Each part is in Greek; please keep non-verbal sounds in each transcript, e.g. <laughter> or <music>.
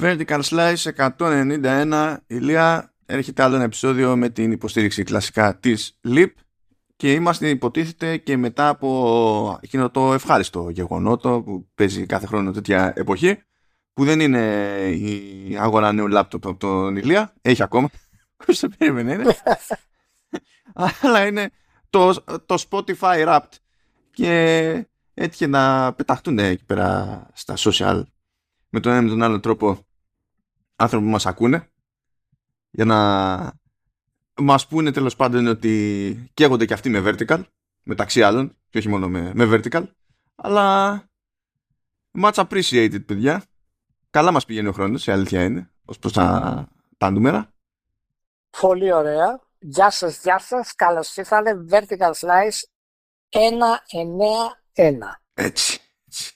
Vertical Slice 191 Ηλία έρχεται άλλο ένα επεισόδιο με την υποστήριξη κλασικά της LIP και είμαστε υποτίθεται και μετά από εκείνο το ευχάριστο γεγονότο που παίζει κάθε χρόνο τέτοια εποχή που δεν είναι η αγορά νέου λάπτοπ από τον Ηλία, έχει ακόμα, <laughs> πώς το περίμενε είναι, <laughs> αλλά είναι το, το Spotify Wrapped. Και έτυχε να πεταχτούν εκεί πέρα στα social με τον ένα με τον άλλο τρόπο άνθρωποι που μας ακούνε για να μας πούνε τέλος πάντων ότι καίγονται και αυτοί με vertical μεταξύ άλλων και όχι μόνο με, με vertical αλλά much appreciated παιδιά. Καλά μας πηγαίνει ο χρόνος η αλήθεια είναι ως προς τα, τα νούμερα. Πολύ ωραία. Γεια σας, γεια σας, καλώς ήρθατε. Vertical Slice 1-9-1 Έτσι, έτσι.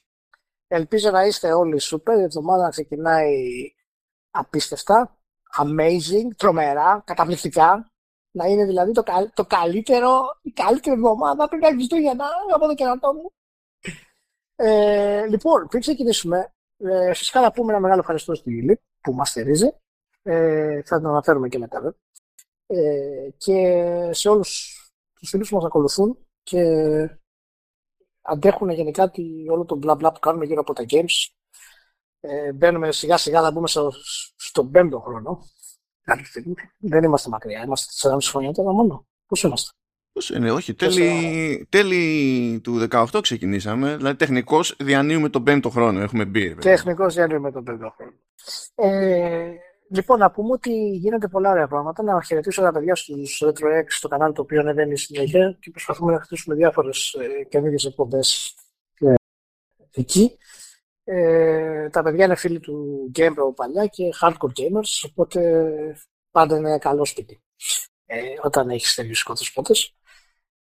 Ελπίζω να είστε όλοι super, η εβδομάδα ξεκινάει απίστευτα, amazing, τρομερά, καταπληκτικά. Να είναι δηλαδή το, το καλύτερο, η καλύτερη εβδομάδα πριν τα Χριστούγεννα από το κερατό μου. Ε, λοιπόν, πριν ξεκινήσουμε, ε, φυσικά να πούμε ένα μεγάλο ευχαριστώ στη Λίλη που μας στηρίζει. Ε, θα το αναφέρουμε και μετά. Ε, και σε όλους τους φίλους που μας ακολουθούν και αντέχουν γενικά τη, όλο το μπλα μπλα που κάνουμε γύρω από τα games. Ε, μπαίνουμε σιγά σιγά να μπούμε στο, στον πέμπτο χρόνο. Δεν είμαστε μακριά, είμαστε 4,5 χρόνια τώρα μόνο. Πώς είμαστε; Πώς είναι, όχι, τέλη, τέλη του 18 ξεκινήσαμε, δηλαδή τεχνικώς διανύουμε τον πέμπτο χρόνο, έχουμε μπει. Τεχνικώς διανύουμε τον πέμπτο χρόνο. Ε, λοιπόν, να πούμε ότι γίνονται πολλά ωραία πράγματα. Να χαιρετήσω τα παιδιά στους RetroX, στο κανάλι το οποίο ανεβαίνει συνέχεια και προσπαθούμε να χτίσουμε διάφορες ε, καινούργιες εκπομπές ε, εκεί. Ε, τα παιδιά είναι φίλοι του GamePro παλιά και hardcore gamers, οπότε πάντα είναι καλό σπίτι ε, όταν έχεις τέτοιους σκότου πότες.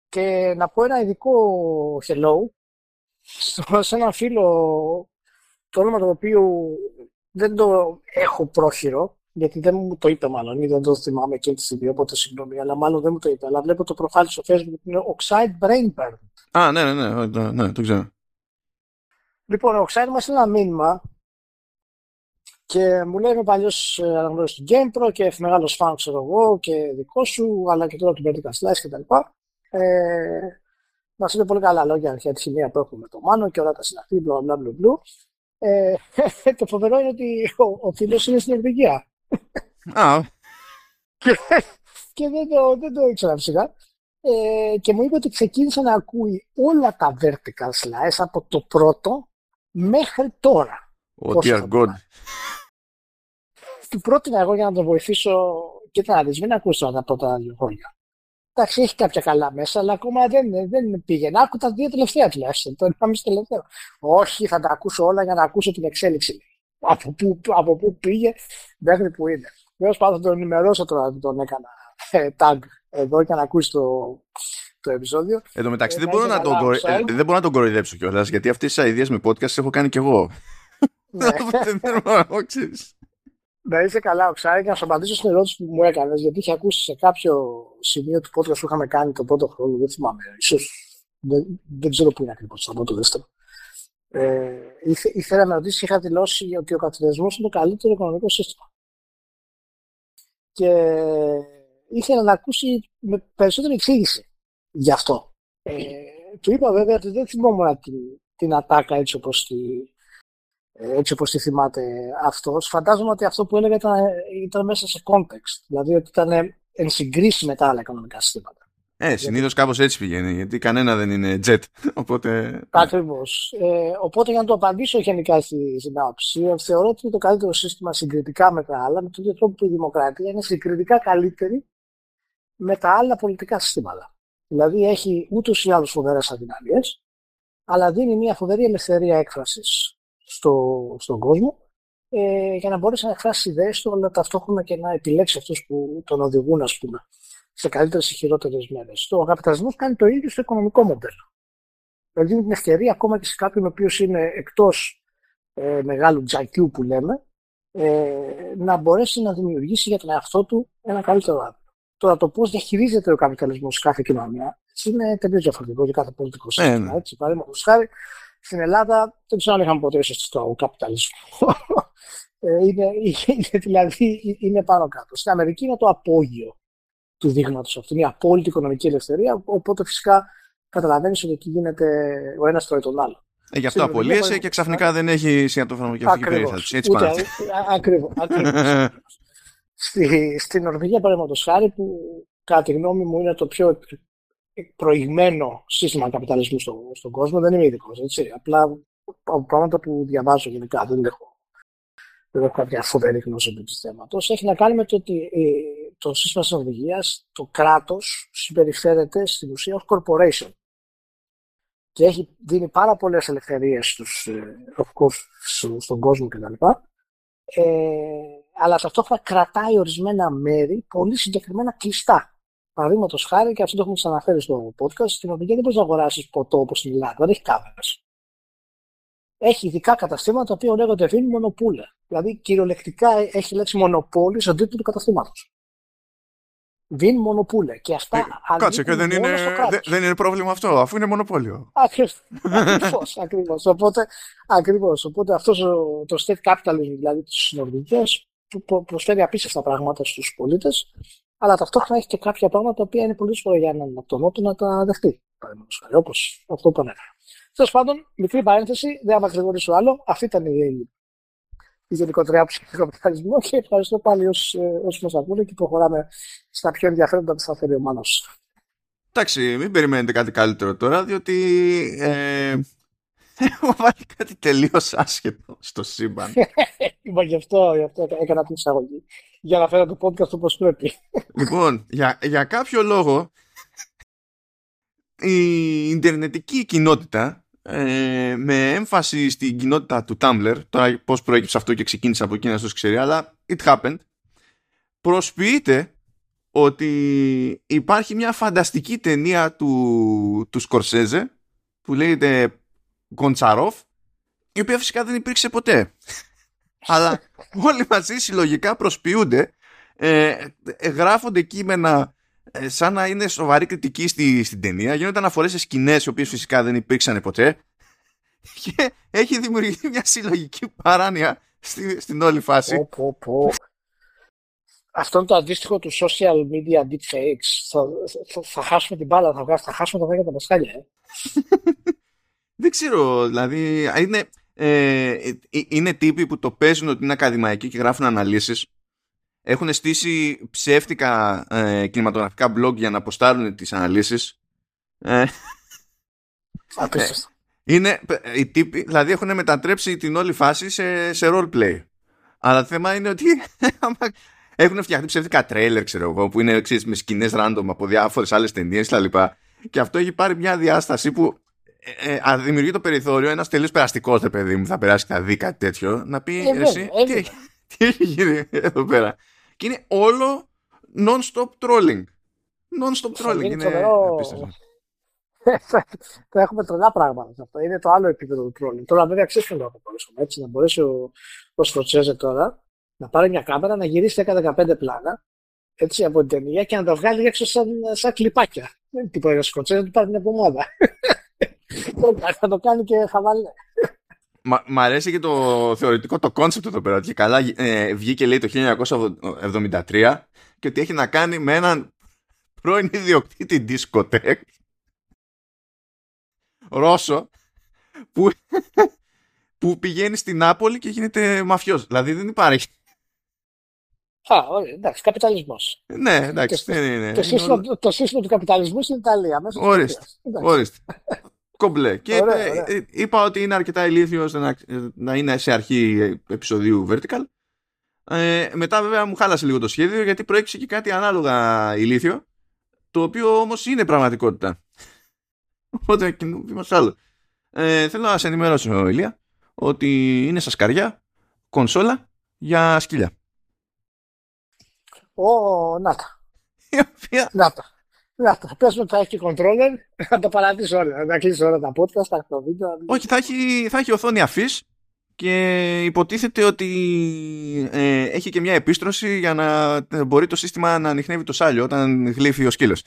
Και να πω ένα ειδικό hello σε ένα φίλο το όνομα του οποίου δεν το έχω πρόχειρο, γιατί δεν μου το είπε μάλλον, ή δεν το θυμάμαι εκείνη τη στιγμή, οπότε συγγνώμη, αλλά μάλλον δεν μου το είπε. Αλλά βλέπω το προφάλι στο Facebook που είναι Oxide Brain Burn. Α, ναι, ναι, ναι, ναι, ναι, το ξέρω. Λοιπόν, ο Oxide μας ένα μήνυμα και μου λέει είμαι παλιός αναγνώριση του GamePro και μεγάλος φαν, ξέρω εγώ, και δικό σου, αλλά και τώρα του Vertical Slice κτλ. Ε, Μα είπε πολύ καλά λόγια για τη χημεία που έχουμε με το Μάνο και όλα τα συναχθεί, μπλα μπλα μπλα. Ε, <laughs> το φοβερό είναι ότι ο, ο φίλος είναι στην Νορβηγία. Α. <laughs> και, και δεν, το, δεν το ήξερα φυσικά. Ε, και μου είπε ότι ξεκίνησε να ακούει όλα τα vertical slice από το πρώτο μέχρι τώρα. Oh dear God. Του πρότεινα εγώ για να τον βοηθήσω και να δεις, μην ακούσει τα πρώτα δύο χρόνια. Εντάξει, έχει κάποια καλά μέσα, αλλά ακόμα δεν, δεν πήγαινε. Άκου τα δύο τελευταία τουλάχιστον. Το ένα τελευταίο. Όχι, θα τα ακούσω όλα για να ακούσω την εξέλιξη. Από πού, από πού πήγε μέχρι που είναι. Βέβαια, πάντων θα τον ενημερώσω τώρα που τον έκανα ε, tag εδώ για να ακούσει το, το επεισόδιο. Εν τω μεταξύ, ε, δεν, μπορώ να τον, κορο... ε, δεν μπορώ να τον κοροϊδέψω κιόλας, γιατί αυτές τις ιδέε με podcast έχω κάνει κι εγώ. Ναι. <laughs> Να είσαι καλά, Οξάρη, και να σου απαντήσω στην ερώτηση που μου έκανες, γιατί είχε ακούσει σε κάποιο σημείο του podcast που είχαμε κάνει τον πρώτο χρόνο, δεν θυμάμαι, ίσως δεν, δεν ξέρω πού είναι ακριβώς, το πρώτο δεύτερο. Ε, ήθε, ήθελα να ρωτήσω, είχα δηλώσει ότι ο καπιταλισμό είναι το καλύτερο οικονομικό σύστημα. Και ήθελα να ακούσει με περισσότερη εξήγηση γι' αυτό. Ε, του είπα βέβαια ότι δεν θυμόμουν την, την ατάκα έτσι όπως τη, έτσι όπως τη θυμάται αυτός. Φαντάζομαι ότι αυτό που έλεγα ήταν, ήταν μέσα σε context, δηλαδή ότι ήταν εν συγκρίση με τα άλλα οικονομικά συστήματα. Ε, συνήθως κάπως έτσι πηγαίνει, γιατί κανένα δεν είναι jet. <laughs> Οπότε. Ακριβώς. Ε, οπότε για να το απαντήσω γενικά στη συνάψη, θεωρώ ότι είναι το καλύτερο σύστημα συγκριτικά με τα άλλα, με τον ίδιο τρόπο που η δημοκρατία είναι συγκριτικά καλύτερη με τα άλλα πολιτικά συστήματα. Δηλαδή έχει ούτως ή άλλως φοβερές αδυναμίες, αλλά δίνει μια φοβερή ελευθερία έκφρασης στο, στον κόσμο ε, για να μπορέσει να εκφράσει ιδέες του, αλλά ταυτόχρονα και να επιλέξει αυτούς που τον οδηγούν, ας πούμε, σε καλύτερες ή χειρότερες μέρες. Ο καπιταλισμό κάνει το ίδιο στο οικονομικό μοντέλο. Δηλαδή δίνει την ευκαιρία ακόμα και σε κάποιον ο οποίος είναι εκτός ε, μεγάλου τζακιού που λέμε, ε, να μπορέσει να δημιουργήσει για τον εαυτό του ένα καλύτερο άδειο. Τώρα το πώς διαχειρίζεται ο καπιταλισμός σε κάθε κοινωνία είναι τελείως διαφορετικό για κάθε πολιτικό Ναι, σύστημα. Έτσι, παραδείγματος χάρη, στην Ελλάδα δεν ξέρω αν είχαμε ποτέ στο καπιταλισμό. Ε, είναι, είναι, δηλαδή είναι πάνω κάτω. Στην Αμερική είναι το απόγειο του δείγματος αυτού. Είναι η απόλυτη οικονομική ελευθερία. Οπότε φυσικά καταλαβαίνεις ότι εκεί γίνεται ο ένας τρώει τον άλλο. Ε, γι' αυτό απολύεσαι και ξαφνικά δεν έχει σιατοφαρμακευτική περίθαλψη. Έτσι πάνε. Ακριβώς. <laughs> Στη, στην Νορβηγία, παραδείγματος χάρη, που κατά τη γνώμη μου είναι το πιο προηγμένο σύστημα καπιταλισμού στο, στον κόσμο, δεν είμαι ειδικός. Απλά από πράγματα που διαβάζω γενικά, δεν έχω, δεν έχω κάποια φοβερή γνώση του θέματος. Έχει να κάνει με το ότι ε, το σύστημα της Νορβηγία, το κράτος συμπεριφέρεται στην ουσία ως corporation και έχει δίνει πάρα πολλές ελευθερίες στους, ε, στον κόσμο κτλ. Ε, αλλά ταυτόχρονα κρατάει ορισμένα μέρη πολύ συγκεκριμένα κλειστά. Παραδείγματος χάρη, και αυτό το έχουμε ξαναφέρει στο podcast, στην Οδηγία δεν μπορείς να αγοράσεις ποτό όπως στην Ελλάδα, δεν έχει κάμερες. Έχει ειδικά καταστήματα τα οποία λέγονται Vin μονοπούλε. Δηλαδή κυριολεκτικά έχει λέξη μονοπόλη στον τίτλο του καταστήματος. Βιν μονοπούλε. Και αυτά ε, κάτσε και δεν είναι, δεν είναι πρόβλημα αυτό, αφού είναι μονοπόλιο. Ακριβώς. <laughs> ακριβώς. Οπότε, ακριβώς. Οπότε αυτός το state capitalism, δηλαδή τις Νορβηγίε, προσφέρει απίστευτα πράγματα στους πολίτες, αλλά ταυτόχρονα έχει και κάποια πράγματα τα οποία είναι πολύ δύσκολο για έναν από τον Νότο να τα δεχτεί. Όπως αυτό που ανέφερα. Τέλος πάντων, μικρή παρένθεση, δεν θα μακρηγορήσω άλλο. Αυτή ήταν η η γενικότερη άποψη του καπιταλισμού και ευχαριστώ πάλι όσοι μα ακούνε και προχωράμε στα πιο ενδιαφέροντα που θα φέρει ο Μάνος. Εντάξει, μην περιμένετε κάτι καλύτερο τώρα, διότι ε, έχω βάλει κάτι τελείως άσχετο στο σύμπαν. <laughs> Είπα γι' αυτό, γι' αυτό έκανα την εισαγωγή. Για να φέρω το podcast όπως πρέπει. Λοιπόν, για, για κάποιο λόγο η Ιντερνετική κοινότητα ε, με έμφαση στην κοινότητα του Tumblr, τώρα πώς προέκυψε αυτό και ξεκίνησε από εκείνα, το ξέρει, αλλά it happened, προσποιείται ότι υπάρχει μια φανταστική ταινία του, του Σκορσέζε που λέγεται Γκοντσαρόφ η οποία φυσικά δεν υπήρξε ποτέ. <laughs> αλλά όλοι μαζί συλλογικά προσποιούνται ε, ε γράφονται κείμενα ε, σαν να είναι σοβαρή κριτική στη, στην ταινία. Γίνονται αναφορές σε σκηνές οι οποίες φυσικά δεν υπήρξαν ποτέ. <laughs> Και έχει δημιουργηθεί μια συλλογική παράνοια στη, στην όλη φάση. Πω, πω, Αυτό είναι το αντίστοιχο του social media deepfakes. Θα, θα, θα χάσουμε την μπάλα, θα, θα χάσουμε τα δέκα τα πασχάλια. Ε. <laughs> δεν ξέρω, δηλαδή είναι, ε, ε, είναι τύποι που το παίζουν ότι είναι ακαδημαϊκοί και γράφουν αναλύσεις έχουν στήσει ψεύτικα ε, κινηματογραφικά blog για να αποστάρουν τις αναλύσεις. Ε, είναι, οι τύποι, δηλαδή έχουν μετατρέψει την όλη φάση σε, σε roleplay. Αλλά το θέμα είναι ότι <laughs> έχουν φτιαχτεί ψεύτικα τρέλερ, ξέρω εγώ, που είναι ξέρεις, με σκηνές random από διάφορες άλλες ταινίες κτλ. Και αυτό έχει πάρει μια διάσταση που ε, ε, δημιουργεί το περιθώριο ένας τελείως περαστικός, παιδί μου, θα περάσει και θα δει κάτι τέτοιο, να πει ε, εσύ, τι, τι έχει γίνει εδώ πέρα. Και είναι όλο non-stop trolling. Non-stop trolling. Είναι απίστευτο. <laughs> θα έχουμε τρελά πράγματα σε αυτό. Είναι το άλλο επίπεδο του trolling. Τώρα βέβαια ξέρεις να το μπορέσουμε έτσι, να μπορέσει ο, ο Σκορσέζε τώρα να πάρει μια κάμερα, να γυρίσει 10-15 πλάνα έτσι, από την ταινία και να τα βγάλει έξω σαν, σαν κλιπάκια. Δεν τίποτα για Σκορσέζε, να του πάρει την εβδομάδα. <laughs> θα το κάνει και χαβαλέ. Μ' αρέσει και το θεωρητικό το κόνσεπτ εδώ πέρα. Και καλά ε, βγήκε λέει το 1973 και ότι έχει να κάνει με έναν πρώην ιδιοκτήτη δισκοτέκ Ρώσο που, που πηγαίνει στην Νάπολη και γίνεται μαφιός. Δηλαδή δεν υπάρχει. Α, εντάξει, καπιταλισμός. Ναι, εντάξει, δεν είναι. Το σύστημα, το σύστημα του καπιταλισμού στην Ιταλία. Ορίστε. ορίστε κομπλέ. Και ε, είπα ότι είναι αρκετά ηλίθιος να, να είναι σε αρχή επεισοδίου vertical. Ε, μετά βέβαια μου χάλασε λίγο το σχέδιο γιατί προέκυψε και κάτι ανάλογα ηλίθιο το οποίο όμως είναι πραγματικότητα. <laughs> Οπότε βήμα άλλο. Ε, θέλω να σε ενημερώσω Ηλία ότι είναι στα σκαριά κονσόλα για σκυλιά. Ω, να τα. <laughs> Να τα. Να το πες ότι θα έχει controller, θα τα παρατήσω όλα, θα κλείσω όλα τα podcast, τα βίντεο. Όχι, θα έχει, θα έχει οθόνη αφής και υποτίθεται ότι ε, έχει και μια επίστρωση για να μπορεί το σύστημα να ανοιχνεύει το σάλιο όταν γλύφει ο σκύλος.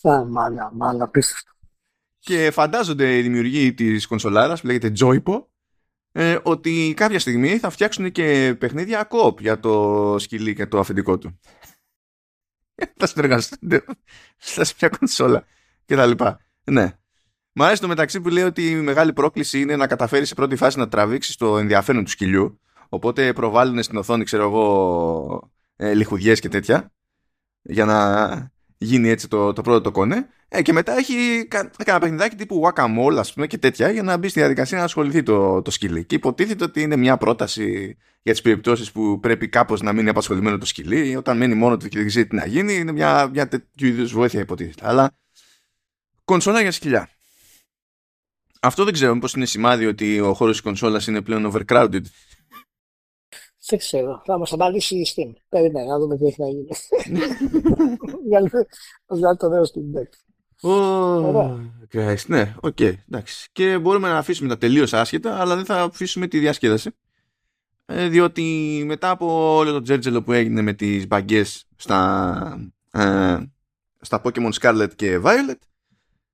Θα μάλα, μάλα, πίστευτο. Και φαντάζονται οι δημιουργοί της κονσολάρας που λέγεται Joypo ε, ότι κάποια στιγμή θα φτιάξουν και παιχνίδια co για το σκυλί και το αφεντικό του. <laughs> θα συνεργαστούν σε μια κονσόλα και τα λοιπά. Ναι. Μ' αρέσει το μεταξύ που λέει ότι η μεγάλη πρόκληση είναι να καταφέρει σε πρώτη φάση να τραβήξεις το ενδιαφέρον του σκυλιού. Οπότε προβάλλουν στην οθόνη, ξέρω εγώ, ε, λιχουδιές και τέτοια για να γίνει έτσι το, το πρώτο το κονέ. Ε, και μετά έχει ένα παιχνιδάκι τύπου Wacamole, ας πούμε, και τέτοια, για να μπει στη διαδικασία να ασχοληθεί το, το σκυλί. Και υποτίθεται ότι είναι μια πρόταση για τις περιπτώσεις που πρέπει κάπως να μείνει απασχολημένο το σκυλί. Όταν μένει μόνο του και δεν ξέρει τι να γίνει, είναι μια, μια τέτοιου είδους βοήθεια, υποτίθεται. Αλλά κονσόλα για σκυλιά. Αυτό δεν ξέρω μήπως είναι σημάδι ότι ο χώρος της κονσόλας είναι πλέον overcrowded. Δεν ξέρω. Θα μας απαντήσει η Steam. Περιμένω να δούμε τι έχει να γίνει. Για το νέο Steam Deck. Oh, ναι, OK, okay, εντάξει. Και μπορούμε να αφήσουμε τα τελείως άσχετα, αλλά δεν θα αφήσουμε τη διασκέδαση. Ε, διότι μετά από όλο το τζέρτζελο που έγινε με τις μπαγκιές στα, ε, στα Pokemon Scarlet και Violet,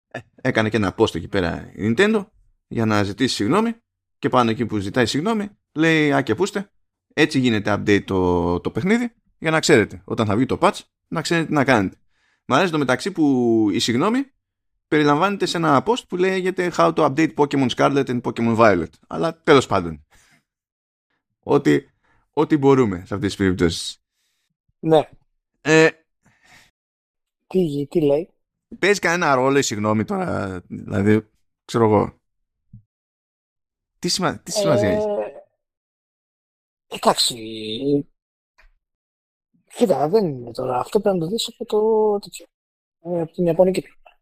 ε, έκανε και ένα post εκεί πέρα η Nintendo για να ζητήσει συγγνώμη και πάνω εκεί που ζητάει συγγνώμη λέει α και πούστε έτσι γίνεται update το, το παιχνίδι για να ξέρετε όταν θα βγει το patch να ξέρετε τι να κάνετε. Μ' αρέσει το μεταξύ που η συγγνώμη περιλαμβάνεται σε ένα post που λέγεται How to update Pokemon Scarlet and Pokemon Violet. Αλλά τέλος πάντων. Ό,τι, ό,τι μπορούμε σε αυτές τις περιπτώσεις. Ναι. Ε, τι, τι λέει; Παίζει κανένα ρόλο η συγγνώμη τώρα. Δηλαδή, ξέρω εγώ. Τι, σημα... τι σημασία ε, έχει; Εντάξει. Κοίτα, δεν είναι τώρα. Αυτό πρέπει να το δεις από το τέτοιο. Ε, από την Ιαπωνική πλευρά.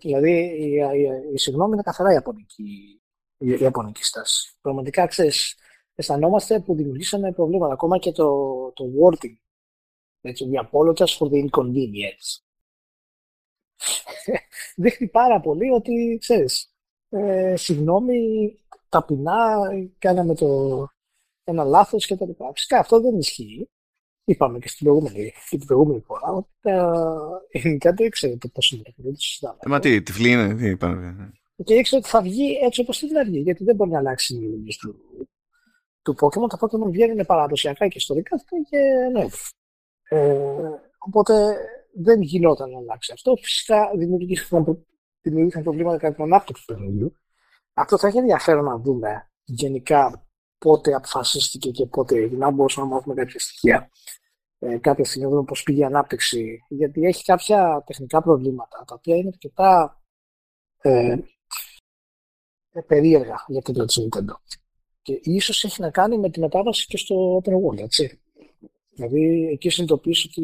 Δηλαδή, η, η, η, συγγνώμη είναι καθαρά Ιαπωνική, η, η Ιαπωνική στάση. Πραγματικά, ξέρεις, αισθανόμαστε που δημιουργήσαμε προβλήματα. Ακόμα και το, το wording. Έτσι, we apologize for the inconvenience. <laughs> Δείχνει πάρα πολύ ότι, ξέρεις, ε, συγγνώμη, ταπεινά, κάναμε το, ένα λάθος και τα λοιπά. Φυσικά αυτό δεν ισχύει. Είπαμε και στην προηγούμενη, και την προηγούμενη φορά ότι τα ελληνικά δεν ήξερε το πώς είναι, δεν το συζητάμε. Ε, μα τι, τυφλή είναι, τι είπαμε. Και ήξερε ότι θα βγει έτσι όπως θέλει να βγει, γιατί δεν μπορεί να αλλάξει η λογική του, του Pokemon. Τα Pokemon βγαίνουν παραδοσιακά και ιστορικά και ναι. Ε, οπότε δεν γινόταν να αλλάξει αυτό. Φυσικά δημιουργήθηκαν, δημιουργήθηκαν προβλήματα κατά την ανάπτυξη του παιχνιδιού. Αυτό θα έχει ενδιαφέρον να δούμε γενικά πότε αποφασίστηκε και πότε έγινε. Αν μπορούσαμε να μάθουμε κάποια στοιχεία. Ε, κάποια στιγμή να δούμε πώς πήγε η ανάπτυξη. Γιατί έχει κάποια τεχνικά προβλήματα τα οποία είναι αρκετά ε, ε, περίεργα για το τη Nintendo. Και ίσως έχει να κάνει με τη μετάβαση και στο Open World, έτσι. Δηλαδή εκεί συνειδητοποιήσει ότι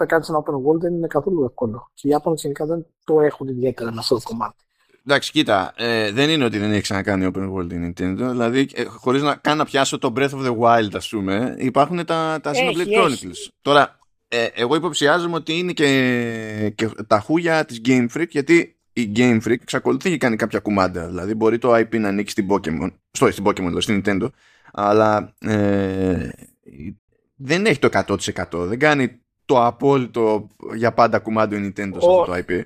θα κάνεις ένα open world δεν είναι καθόλου εύκολο. Και οι Ιάπωνες γενικά δεν το έχουν ιδιαίτερα με αυτό το κομμάτι. Εντάξει, κοίτα, ε, δεν είναι ότι δεν έχει ξανακάνει open world η Nintendo. Δηλαδή, ε, χωρίς να κάνω να πιάσω το Breath of the Wild, ας πούμε, υπάρχουν τα, τα Xenoblade Chronicles. Τώρα, ε, εγώ υποψιάζομαι ότι είναι και, και τα χούια της Game Freak, γιατί η Game Freak εξακολουθεί και κάνει κάποια κουμάντα. Δηλαδή, μπορεί το IP να ανοίξει στην Pokemon, στο, στην Pokemon, στην Nintendo, αλλά ε, δεν έχει το 100%. Δεν κάνει το απόλυτο για πάντα κουμάντο η Nintendo σε αυτό το IP.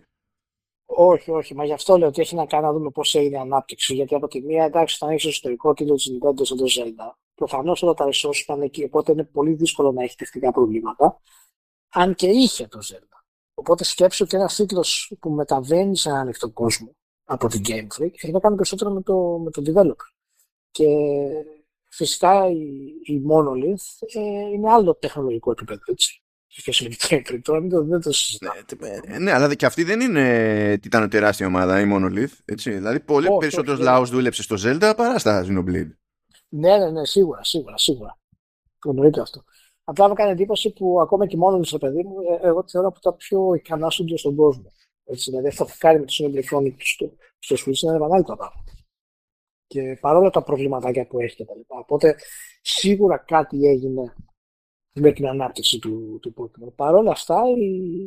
Όχι, όχι. Μα γι' αυτό λέω ότι έχει να κάνει να δούμε πώς έγινε η ανάπτυξη. Γιατί από τη μία, εντάξει, θα έχει εσωτερικό τίτλο τη Nintendo στο το Zelda. Προφανώς όλα τα resources ήταν εκεί. Οπότε είναι πολύ δύσκολο να έχει τεχνικά προβλήματα. Αν και είχε το Zelda. Οπότε σκέψου ότι ένα τίτλο που μεταβαίνει σε έναν ανοιχτό κόσμο από την Game Freak έχει να κάνει περισσότερο με το, με το developer. Και φυσικά η, η Monolith ε, είναι άλλο τεχνολογικό επίπεδο. Έτσι σχέση με την τώρα δεν το συζητάμε. Ναι, ναι, αλλά και αυτή δεν είναι ήταν τεράστια ομάδα η Monolith. Έτσι. Δηλαδή, πολύ oh, περισσότερος λαός δούλεψε στο Zelda παρά στα Xenoblade. Ναι, ναι, ναι, σίγουρα, σίγουρα, σίγουρα. Το εννοείται αυτό. Απλά μου κάνει εντύπωση που ακόμα και μόνο στο παιδί μου, ε, εγώ θεωρώ από τα πιο ικανά στούντιο στον κόσμο. Έτσι, δηλαδή, αυτό που κάνει με το Xenoblade Chronicles στο, στο Switch είναι μεγάλο το πράγμα. Και παρόλα τα προβληματάκια που έχει και τα λοιπά. Οπότε, σίγουρα κάτι έγινε με την ανάπτυξη του, του Pokemon. Παρ' όλα αυτά, η,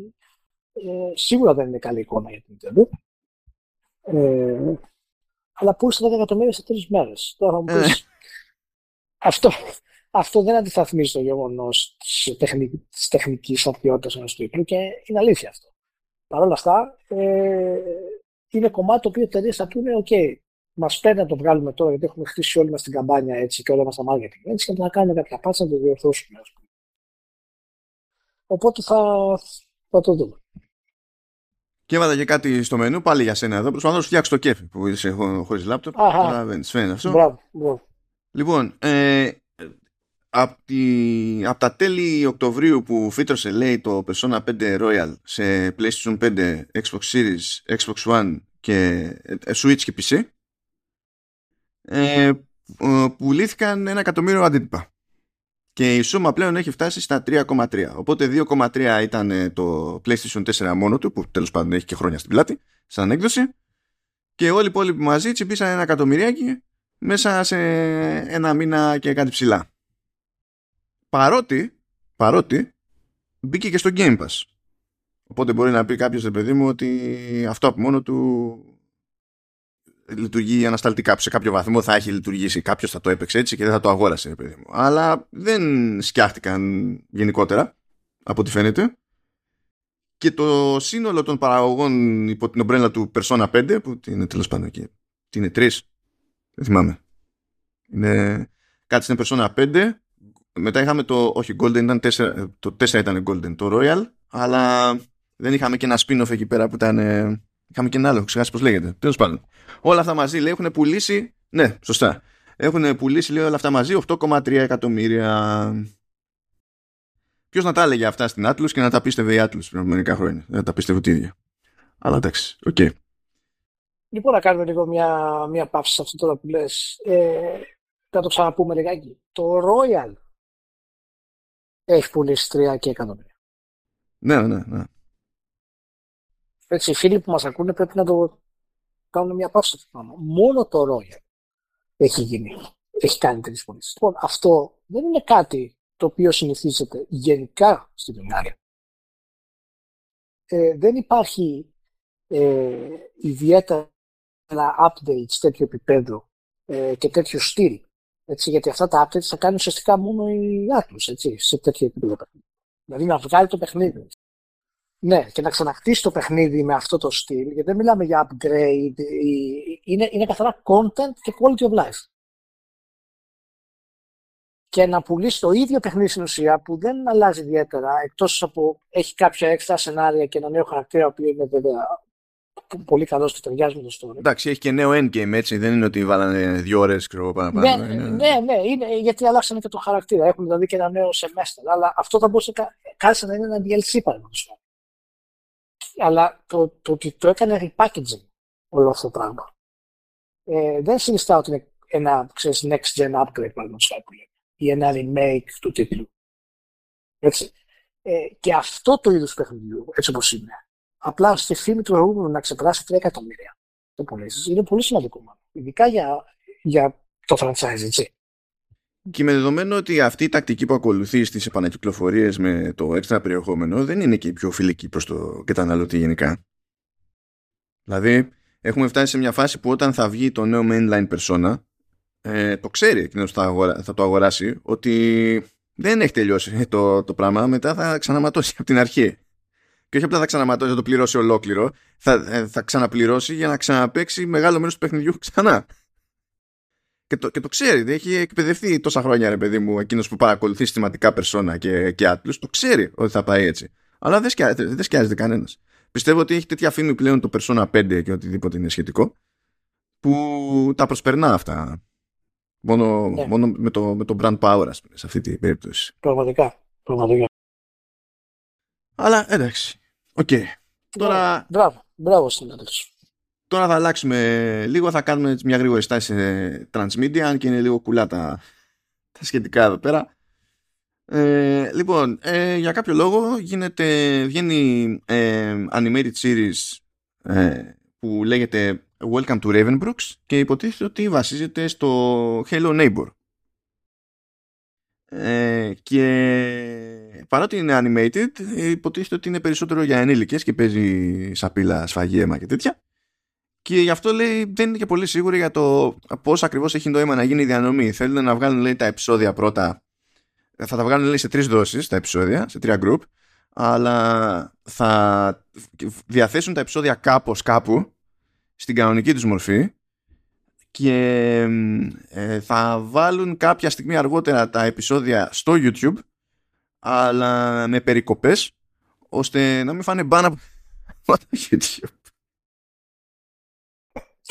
ε, σίγουρα δεν είναι καλή εικόνα για την Nintendo. Ε, αλλά πούλησε 10 εκατομμύρια σε τρεις μέρες. Τώρα θα μου πεις. Ε. αυτό, αυτό δεν αντισταθμίζει το γεγονός της τεχνική, τεχνικής αρχαιότητα ενός τίτλου και είναι αλήθεια αυτό. Παρ' όλα αυτά, ε, είναι κομμάτι το οποίο οι εταιρείες θα πούνε: OK, μας παίρνει να το βγάλουμε τώρα, γιατί έχουμε χτίσει όλοι μας την καμπάνια έτσι και όλα μας τα marketing έτσι, και να κάνουμε κάποια πάτσα να το διορθώσουμε. Οπότε θα, θα το δούμε. Και έβαλα και κάτι στο μενού πάλι για σένα εδώ. Προσπαθώ να σου φτιάξω το κέφι που είσαι χωρίς λάπτοπ. Φαίνεται αυτό. Μπράβο, μπράβο. Λοιπόν, ε, από, από τα τέλη Οκτωβρίου που φύτρωσε λέει το Persona 5 Royal σε PlayStation 5, Xbox Series, Xbox One και ε, Switch και PC ε, πουλήθηκαν ένα εκατομμύριο αντίτυπα. Και η σούμα πλέον έχει φτάσει στα 3,3. Οπότε 2,3 ήταν ε, το PlayStation 4 μόνο του, που τέλος πάντων έχει και χρόνια στην πλάτη, σαν έκδοση. Και όλοι οι υπόλοιποι μαζί τσιπήσαν ένα εκατομμυριάκι μέσα σε ένα μήνα και κάτι ψηλά. Παρότι, παρότι μπήκε και στο Game Pass. Οπότε μπορεί να πει κάποιος, ρε παιδί μου, ότι αυτό από μόνο του λειτουργεί ανασταλτικά. Σε κάποιο βαθμό θα έχει λειτουργήσει. Κάποιος θα το έπαιξε έτσι και δεν θα το αγόρασε, παιδί μου. Αλλά δεν σκιάχτηκαν γενικότερα, από ό,τι φαίνεται. Και το σύνολο των παραγωγών υπό την ομπρέλα του Persona 5, που είναι τέλος πάντων εκεί. Τι είναι, τρεις. Δεν θυμάμαι. Είναι κάτι στην Persona 5. Μετά είχαμε το. Όχι, Golden ήταν 4. Το 4 ήταν Golden, το Royal. Αλλά δεν είχαμε και ένα spin-off εκεί πέρα που ήταν. Είχαμε και ένα άλλο, ξεχάσεις πώς λέγεται. Τέλος πάντων. Όλα αυτά μαζί λέει έχουν πουλήσει. Ναι, σωστά. Έχουν πουλήσει λέει όλα αυτά μαζί 8,3 εκατομμύρια. Ποιος να τα έλεγε αυτά στην Atlas και να τα πίστευε η Atlas πριν από μερικά χρόνια. Δεν τα πίστευε ούτε η ίδια. Αλλά εντάξει, OK. Okay. Λοιπόν, να κάνουμε λίγο μια, μια παύση σε αυτό τώρα που λες. Ε, θα το ξαναπούμε λιγάκι. Το Royal έχει πουλήσει 3 και εκατομμύρια. Ναι, ναι, ναι. Έτσι, οι φίλοι που μας ακούνε πρέπει να το κάνουν μια παύση στο πράγμα. Μόνο το Royal έχει γίνει. Έχει κάνει τέτοιε πωλήσεις. Λοιπόν, αυτό δεν είναι κάτι το οποίο συνηθίζεται γενικά στην Βουλγαρία. Ε, δεν υπάρχει ε, ιδιαίτερα updates τέτοιο επίπεδο ε, και τέτοιο στυλ. Έτσι, γιατί αυτά τα updates θα κάνει ουσιαστικά μόνο η Atlas έτσι, σε τέτοιο επίπεδο. Δηλαδή να βγάλει το παιχνίδι. Ναι, και να ξανακτήσει το παιχνίδι με αυτό το στυλ, γιατί δεν μιλάμε για upgrade, είναι, είναι καθαρά content και quality of life. Και να πουλήσει το ίδιο παιχνίδι στην ουσία που δεν αλλάζει ιδιαίτερα, εκτός από έχει κάποια έξτρα σενάρια και ένα νέο χαρακτήρα που είναι βέβαια πολύ καλός και ταιριάζει με το story. Εντάξει, έχει και νέο endgame έτσι, δεν είναι ότι βάλανε δύο ώρες πάνω πάνω. Ναι, ναι, ναι, είναι, γιατί αλλάξανε και το χαρακτήρα. Έχουμε δηλαδή και ένα νέο semester. Αλλά αυτό θα μπορούσε κάτσε να είναι ένα DLC παραδείγματο αλλά το, το ότι το έκανε repackaging όλο αυτό το πράγμα. Ε, δεν συνιστά ότι είναι ένα ξέρεις, next gen upgrade παραδείγματος ή ένα remake του τίτλου. Έτσι. Ε, και αυτό το είδος παιχνιδιού, έτσι όπως είναι, απλά στη φήμη του προηγούμενου να ξεπεράσει 3 εκατομμύρια το πωλήσει, είναι πολύ σημαντικό. Ειδικά για, για το franchise, έτσι. Και με δεδομένο ότι αυτή η τακτική που ακολουθεί στις επανακυκλοφορίες με το έξτρα περιεχόμενο δεν είναι και η πιο φιλική προς το καταναλωτή γενικά. Δηλαδή, έχουμε φτάσει σε μια φάση που όταν θα βγει το νέο mainline persona, ε, το ξέρει εκείνος που θα, θα το αγοράσει ότι δεν έχει τελειώσει το, το πράγμα, μετά θα ξαναματώσει από την αρχή. Και όχι απλά θα ξαναματώσει, θα το πληρώσει ολόκληρο, θα, ε, θα ξαναπληρώσει για να ξαναπέξει μεγάλο μέρος του παιχνιδιού ξανά. Και το, και το ξέρει, έχει εκπαιδευτεί τόσα χρόνια ρε παιδί μου εκείνος που παρακολουθεί συστηματικά περσόνα και, και άτλους, το ξέρει ότι θα πάει έτσι. Αλλά δεν σκιάζεται, δεν σκιάζεται κανένας. Πιστεύω ότι έχει τέτοια φήμη πλέον το Persona 5 και οτιδήποτε είναι σχετικό που τα προσπερνά αυτά. Μόνο, ναι. μόνο με, το, με το brand power, ας πούμε, σε αυτή την περίπτωση. Πραγματικά. Πραγματικά. Αλλά εντάξει. OK. Okay. Τώρα... Μπράβο. Μπράβο συνάδελφος. Τώρα θα αλλάξουμε λίγο, θα κάνουμε μια γρήγορη στάση σε transmedia, αν και είναι λίγο κουλά τα, τα σχετικά εδώ πέρα. Ε, λοιπόν, ε, για κάποιο λόγο γίνεται, βγαίνει ε, animated series ε, που λέγεται Welcome to Ravenbrooks και υποτίθεται ότι βασίζεται στο Hello Neighbor. Ε, και παρότι είναι animated υποτίθεται ότι είναι περισσότερο για ενήλικες και παίζει σαπίλα, σφαγή, αίμα και τέτοια και γι' αυτό λέει δεν είναι και πολύ σίγουροι για το πώς ακριβώς έχει νόημα να γίνει η διανομή. Θέλουν να βγάλουν λέει, τα επεισόδια πρώτα. Θα τα βγάλουν λέει, σε τρεις δόσεις τα επεισόδια, σε τρία group. Αλλά θα διαθέσουν τα επεισόδια κάπως κάπου στην κανονική τους μορφή και ε, θα βάλουν κάποια στιγμή αργότερα τα επεισόδια στο YouTube αλλά με περικοπές ώστε να μην φάνε μπάνα από <laughs> το YouTube.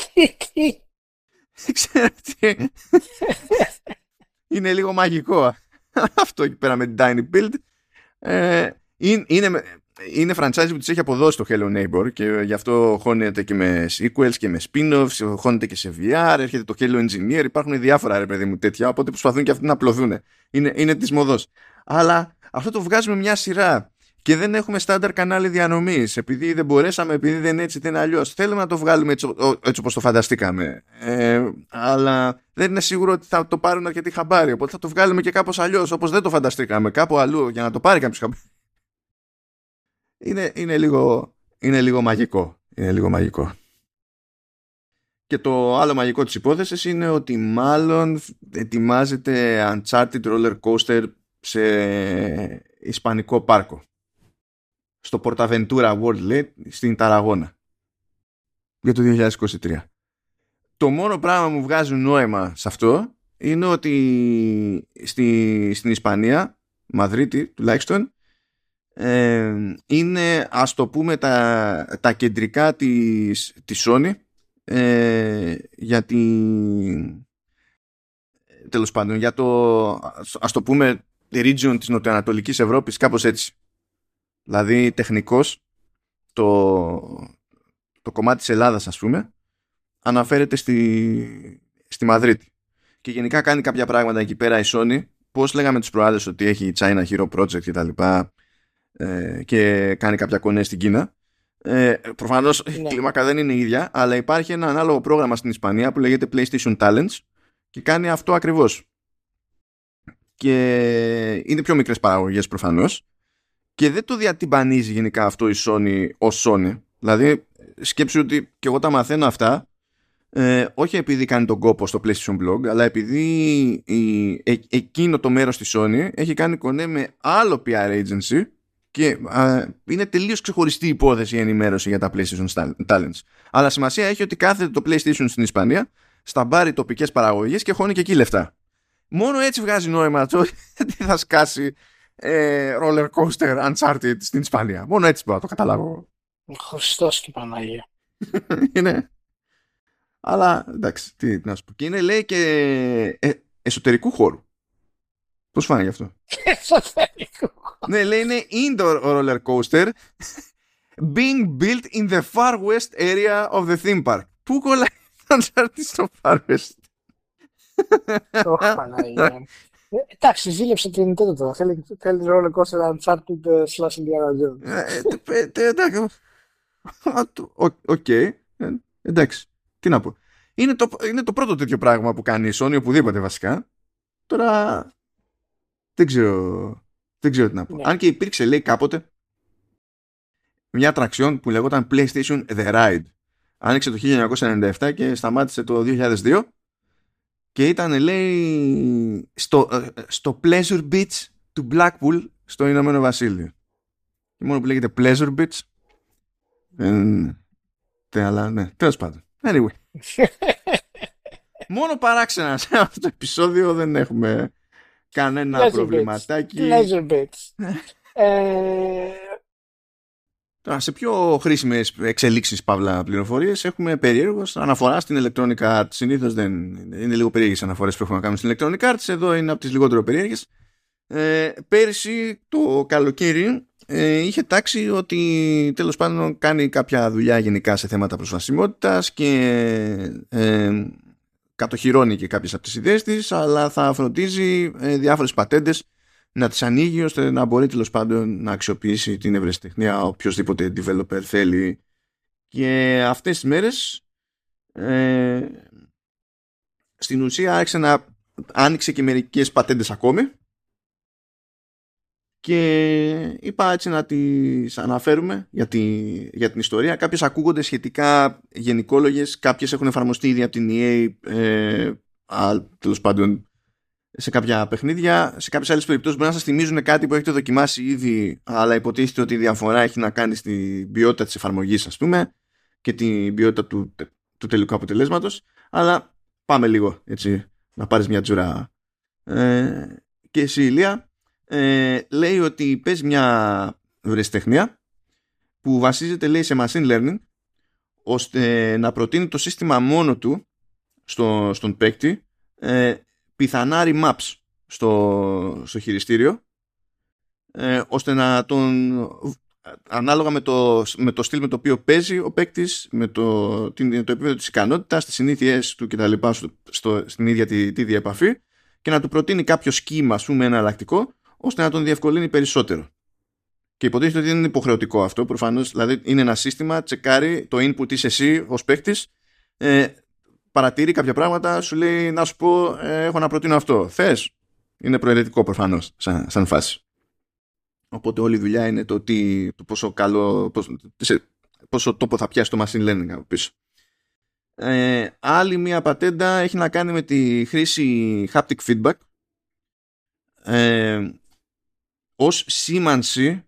<laughs> Ξέρω τι. <laughs> Είναι λίγο μαγικό <laughs> αυτό εκεί πέρα με την Tiny Build. Ε, είναι, είναι, είναι franchise που της έχει αποδώσει το Hello Neighbor και γι' αυτό χώνεται και με sequels και με spin-offs, χώνεται και σε VR, έρχεται το Hello Engineer, υπάρχουν διάφορα ρε παιδί μου τέτοια, οπότε προσπαθούν και αυτοί να απλωθούν. Είναι, είναι της μοδός. Αλλά αυτό το βγάζουμε μια σειρά και δεν έχουμε στάνταρ κανάλι διανομής. Επειδή δεν μπορέσαμε, επειδή δεν έτσι, δεν αλλιώς. Θέλουμε να το βγάλουμε έτσι, έτσι όπως το φανταστήκαμε. Ε, αλλά δεν είναι σίγουρο ότι θα το πάρουν αρκετοί χαμπάρι. Οπότε θα το βγάλουμε και κάπως αλλιώς, όπως δεν το φανταστήκαμε. Κάπου αλλού για να το πάρει κάποιος χαμπάρι. Είναι, είναι, λίγο, είναι λίγο μαγικό. Είναι λίγο μαγικό. Και το άλλο μαγικό της υπόθεσης είναι ότι μάλλον ετοιμάζεται Uncharted Roller Coaster σε Ισπανικό πάρκο στο Portaventura World Late στην Ταραγώνα για το 2023. Το μόνο πράγμα που μου βγάζει νόημα σε αυτό είναι ότι στη, στην Ισπανία, Μαδρίτη τουλάχιστον, ε, είναι ας το πούμε τα, τα κεντρικά της, της Sony ε, για τέλος πάντων για το ας το πούμε region της νοτιοανατολικής Ευρώπης κάπως έτσι Δηλαδή τεχνικός το, το κομμάτι της Ελλάδας ας πούμε αναφέρεται στη, στη Μαδρίτη. Και γενικά κάνει κάποια πράγματα εκεί πέρα η Sony. Πώς λέγαμε τους προάλλες ότι έχει China Hero Project και τα λοιπά ε, και κάνει κάποια κονέ στην Κίνα. Ε, Προφανώς η ναι. κλίμακα δεν είναι η ίδια, αλλά υπάρχει ένα ανάλογο πρόγραμμα στην Ισπανία που λέγεται PlayStation Talents και κάνει αυτό ακριβώς. Και είναι πιο μικρές παραγωγές προφανώς και δεν το διατυμπανίζει γενικά αυτό η Sony ως Sony. Δηλαδή σκέψου ότι και εγώ τα μαθαίνω αυτά ε, όχι επειδή κάνει τον κόπο στο PlayStation Blog αλλά επειδή η, ε, εκείνο το μέρος της Sony έχει κάνει κονέ με άλλο PR agency και είναι τελείως ξεχωριστή η υπόθεση η ενημέρωση για τα PlayStation Talents. Αλλά σημασία έχει ότι κάθεται το PlayStation στην Ισπανία σταμπάρει τοπικές παραγωγές και χώνει και εκεί λεφτά. Μόνο έτσι βγάζει νόημα το <laughs> τι θα σκάσει ε, roller coaster Uncharted στην Ισπανία. Μόνο έτσι μπορώ να το καταλάβω. Χριστός και Παναγία. <laughs> είναι. Αλλά εντάξει, τι να σου πω. Και είναι λέει και ε, εσωτερικού χώρου. Πώς φάνηκε αυτό; <laughs> Εσωτερικού ναι, λέει είναι indoor roller coaster being built in the far west area of the theme park. Πού κολλάει το Uncharted στο far west; <laughs> Όχι Παναγία. Ε, εντάξει, ζήλεψε την Nintendo τώρα. Θέλει, θέλει roller coaster Uncharted ε, slash Indiana Jones. Ε, εντάξει. Οκ. Εντάξει. Τι να πω. Είναι το, είναι το πρώτο τέτοιο πράγμα που κάνει η Sony οπουδήποτε βασικά. Τώρα δεν ξέρω, δεν ξέρω τι να πω. Ναι. Αν και υπήρξε λέει κάποτε μια ατραξιόν που λεγόταν PlayStation The Ride. Άνοιξε το 1997 και σταμάτησε το 2002 και ήταν λέει στο, ε, στο Pleasure Beach του Blackpool στο Ηνωμένο Βασίλειο. Και μόνο που λέγεται Pleasure Beach ε, αλλά ναι, τέλος πάντων. Anyway. <laughs> μόνο παράξενα σε αυτό το επεισόδιο δεν έχουμε κανένα Pleasure προβληματάκι. Pleasure Beach. <laughs> ε, Τώρα, σε πιο χρήσιμες εξελίξεις παύλα πληροφορίες έχουμε περίεργος αναφοράς στην Electronic Arts. Συνήθως δεν είναι λίγο περίεργες αναφορές που έχουμε να κάνουμε στην Electronic Arts. Εδώ είναι από τις λιγότερο περίεργες. Ε, πέρυσι το καλοκαίρι ε, είχε τάξει ότι τέλος πάντων κάνει κάποια δουλειά γενικά σε θέματα προσβασιμότητας και ε, κατοχυρώνει και κάποιες από τις ιδέες της, αλλά θα φροντίζει ε, διάφορες πατέντες να τις ανοίγει ώστε να μπορεί τέλος πάντων να αξιοποιήσει την ευρεσιτεχνία οποιοδήποτε developer θέλει και αυτές τις μέρες ε, στην ουσία άρχισε να άνοιξε και μερικές πατέντες ακόμη και είπα έτσι να τις αναφέρουμε για, τη, για την ιστορία. Κάποιες ακούγονται σχετικά γενικόλογες, κάποιες έχουν εφαρμοστεί ήδη από την EA, ε, τέλος πάντων σε κάποια παιχνίδια. Σε κάποιες άλλες περιπτώσεις μπορεί να σας θυμίζουν κάτι που έχετε δοκιμάσει ήδη, αλλά υποτίθεται ότι η διαφορά έχει να κάνει στην ποιότητα της εφαρμογής, ας πούμε, και την ποιότητα του, του τελικού αποτελέσματος. Αλλά πάμε λίγο έτσι να πάρεις μια τζουρά. Ε, και η Ηλία ε, λέει ότι παίζει μια βρεσιτεχνία που βασίζεται λέει σε machine learning ώστε να προτείνει το σύστημα μόνο του στο, στον παίκτη ε, πιθανά remaps στο, στο χειριστήριο ε, ώστε να τον ανάλογα με το, με το στυλ με το οποίο παίζει ο παίκτης, με το, την, το επίπεδο της ικανότητας, τις συνήθειές του κτλ. Στο, στο, στην ίδια τη, τη διεπαφή και να του προτείνει κάποιο σχήμα, ας πούμε, εναλλακτικό, ώστε να τον διευκολύνει περισσότερο. Και υποτίθεται ότι δεν είναι υποχρεωτικό αυτό, προφανώς. Δηλαδή, είναι ένα σύστημα, τσεκάρει το input είσαι εσύ ως παίκτης, ε, παρατηρεί κάποια πράγματα, σου λέει να σου πω, ε, έχω να προτείνω αυτό. Θες. Είναι προαιρετικό προφανώς, σαν, σαν φάση. Οπότε όλη η δουλειά είναι το, τι, το πόσο καλό, πόσο, πόσο τόπο θα πιάσει το machine learning από πίσω. Ε, άλλη μία πατέντα έχει να κάνει με τη χρήση haptic feedback ε, ως σήμανση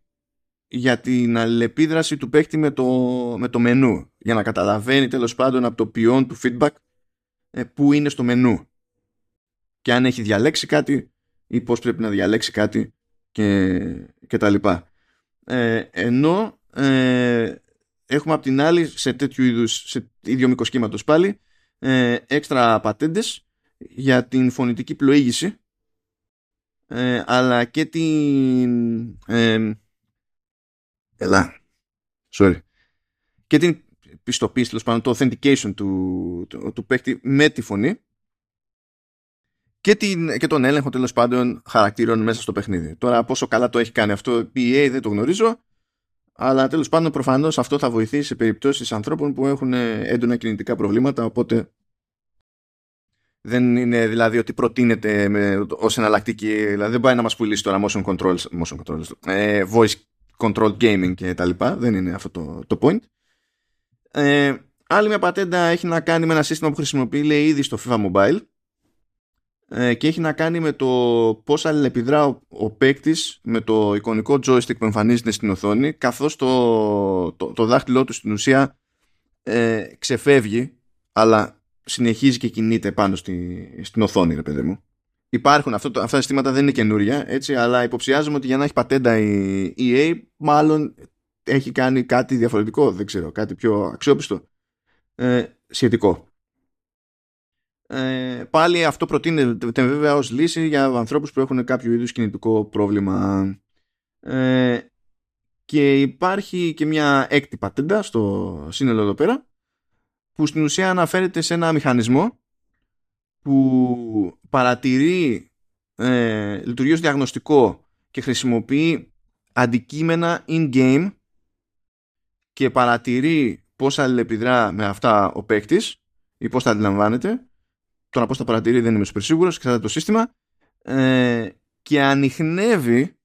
για την αλληλεπίδραση του παίκτη με το, με το μενού για να καταλαβαίνει τέλος πάντων από το ποιόν του feedback ε, που είναι στο μενού και αν έχει διαλέξει κάτι ή πώς πρέπει να διαλέξει κάτι και, και τα λοιπά. Ε, ενώ ε, έχουμε απ' την άλλη σε τέτοιου είδους, σε ίδιο μήκος κύματος πάλι, ε, έξτρα πατέντες για την φωνητική πλοήγηση ε, αλλά και την ε, ελά sorry και την πιστοποίηση τέλος πάντων το authentication του, του, του παίκτη με τη φωνή και, την, και τον έλεγχο τέλος πάντων χαρακτήρων μέσα στο παιχνίδι. Τώρα πόσο καλά το έχει κάνει αυτό η PA δεν το γνωρίζω, αλλά τέλος πάντων προφανώς αυτό θα βοηθήσει σε περιπτώσεις ανθρώπων που έχουν έντονα κινητικά προβλήματα, οπότε δεν είναι δηλαδή ότι προτείνεται ως εναλλακτική, δηλαδή δεν πάει να μας πουλήσει τώρα motion controls, motion controls ε, voice control gaming και τα λοιπά, δεν είναι αυτό το, το point. Ε, άλλη μια πατέντα έχει να κάνει με ένα σύστημα που χρησιμοποιεί λέει ήδη στο FIFA Mobile ε, και έχει να κάνει με το πώς αλληλεπιδρά ο, ο παίκτης με το εικονικό joystick που εμφανίζεται στην οθόνη καθώς το, το, το δάχτυλό του στην ουσία ε, ξεφεύγει αλλά συνεχίζει και κινείται πάνω στη, στην οθόνη ρε παιδί μου. Υπάρχουν αυτό, αυτά τα συστήματα δεν είναι καινούρια έτσι, αλλά υποψιάζομαι ότι για να έχει πατέντα η EA μάλλον έχει κάνει κάτι διαφορετικό δεν ξέρω, κάτι πιο αξιόπιστο ε, σχετικό. Ε, πάλι αυτό προτείνεται βέβαια ως λύση για ανθρώπους που έχουν κάποιο είδους κινητικό πρόβλημα. Ε, και υπάρχει και μια έκτη πατέντα στο σύνολο εδώ πέρα που στην ουσία αναφέρεται σε ένα μηχανισμό που παρατηρεί ε, λειτουργεί ως διαγνωστικό και χρησιμοποιεί αντικείμενα in-game και παρατηρεί πώς αλληλεπιδρά με αυτά ο παίκτης ή πώς τα αντιλαμβάνεται Τώρα πώς τα παρατηρεί δεν είμαι super σίγουρος, εξαρτάται το σύστημα ε, και ανοιχνεύει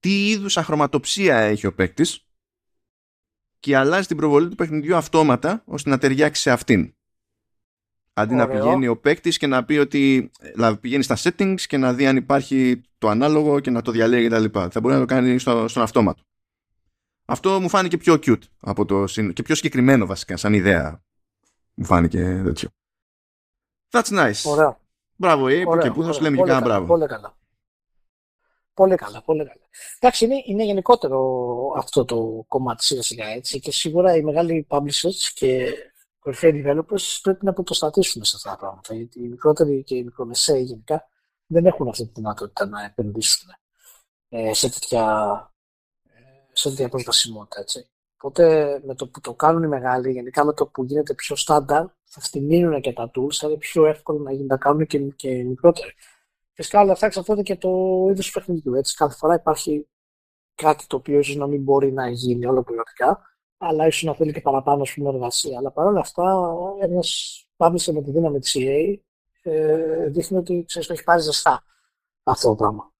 τι είδους αχρωματοψία έχει ο παίκτης και αλλάζει την προβολή του παιχνιδιού αυτόματα ώστε να ταιριάξει σε αυτήν. Αντί να πηγαίνει ο παίκτης και να πει ότι να πηγαίνει στα settings και να δει αν υπάρχει το ανάλογο και να το διαλέγει κτλ. Θα μπορεί να το κάνει στο, στον αυτόματο. Αυτό μου φάνηκε πιο cute από το, και πιο συγκεκριμένο βασικά σαν ιδέα. Μου φάνηκε τέτοιο. That's nice. Ωραία. Μπράβο, ε, που και που θα σου λέμε και κανένα μπράβο. Πολύ καλά. Πολύ καλά, πολύ καλά. Εντάξει, είναι, είναι γενικότερο αυτό το κομμάτι σιγά σιγά έτσι και σίγουρα οι μεγάλοι publishers και κορυφαίοι developers πρέπει να πρωτοστατήσουν σε αυτά τα πράγματα γιατί οι μικρότεροι και οι μικρομεσαίοι γενικά δεν έχουν αυτή τη δυνατότητα να επενδύσουν ε, σε τέτοια, ε, σε τέτοια προσβασιμότητα. Έτσι. Οπότε με το που το κάνουν οι μεγάλοι, γενικά με το που γίνεται πιο στάνταρ, θα φτηνίνουν και τα tools, θα είναι πιο εύκολο να, γίνει, να κάνουν και, και μικρότεροι. Φυσικά όλα αυτά εξαρτώνται και το είδος του παιχνιδιού. Έτσι, κάθε φορά υπάρχει κάτι το οποίο ίσως να μην μπορεί να γίνει ολοκληρωτικά, αλλά ίσως να θέλει και παραπάνω πούμε, εργασία. Αλλά παρόλα αυτά, ένας publisher με τη δύναμη της EA ε, δείχνει ότι ξέρεις, το έχει πάρει ζεστά αυτό το πράγμα.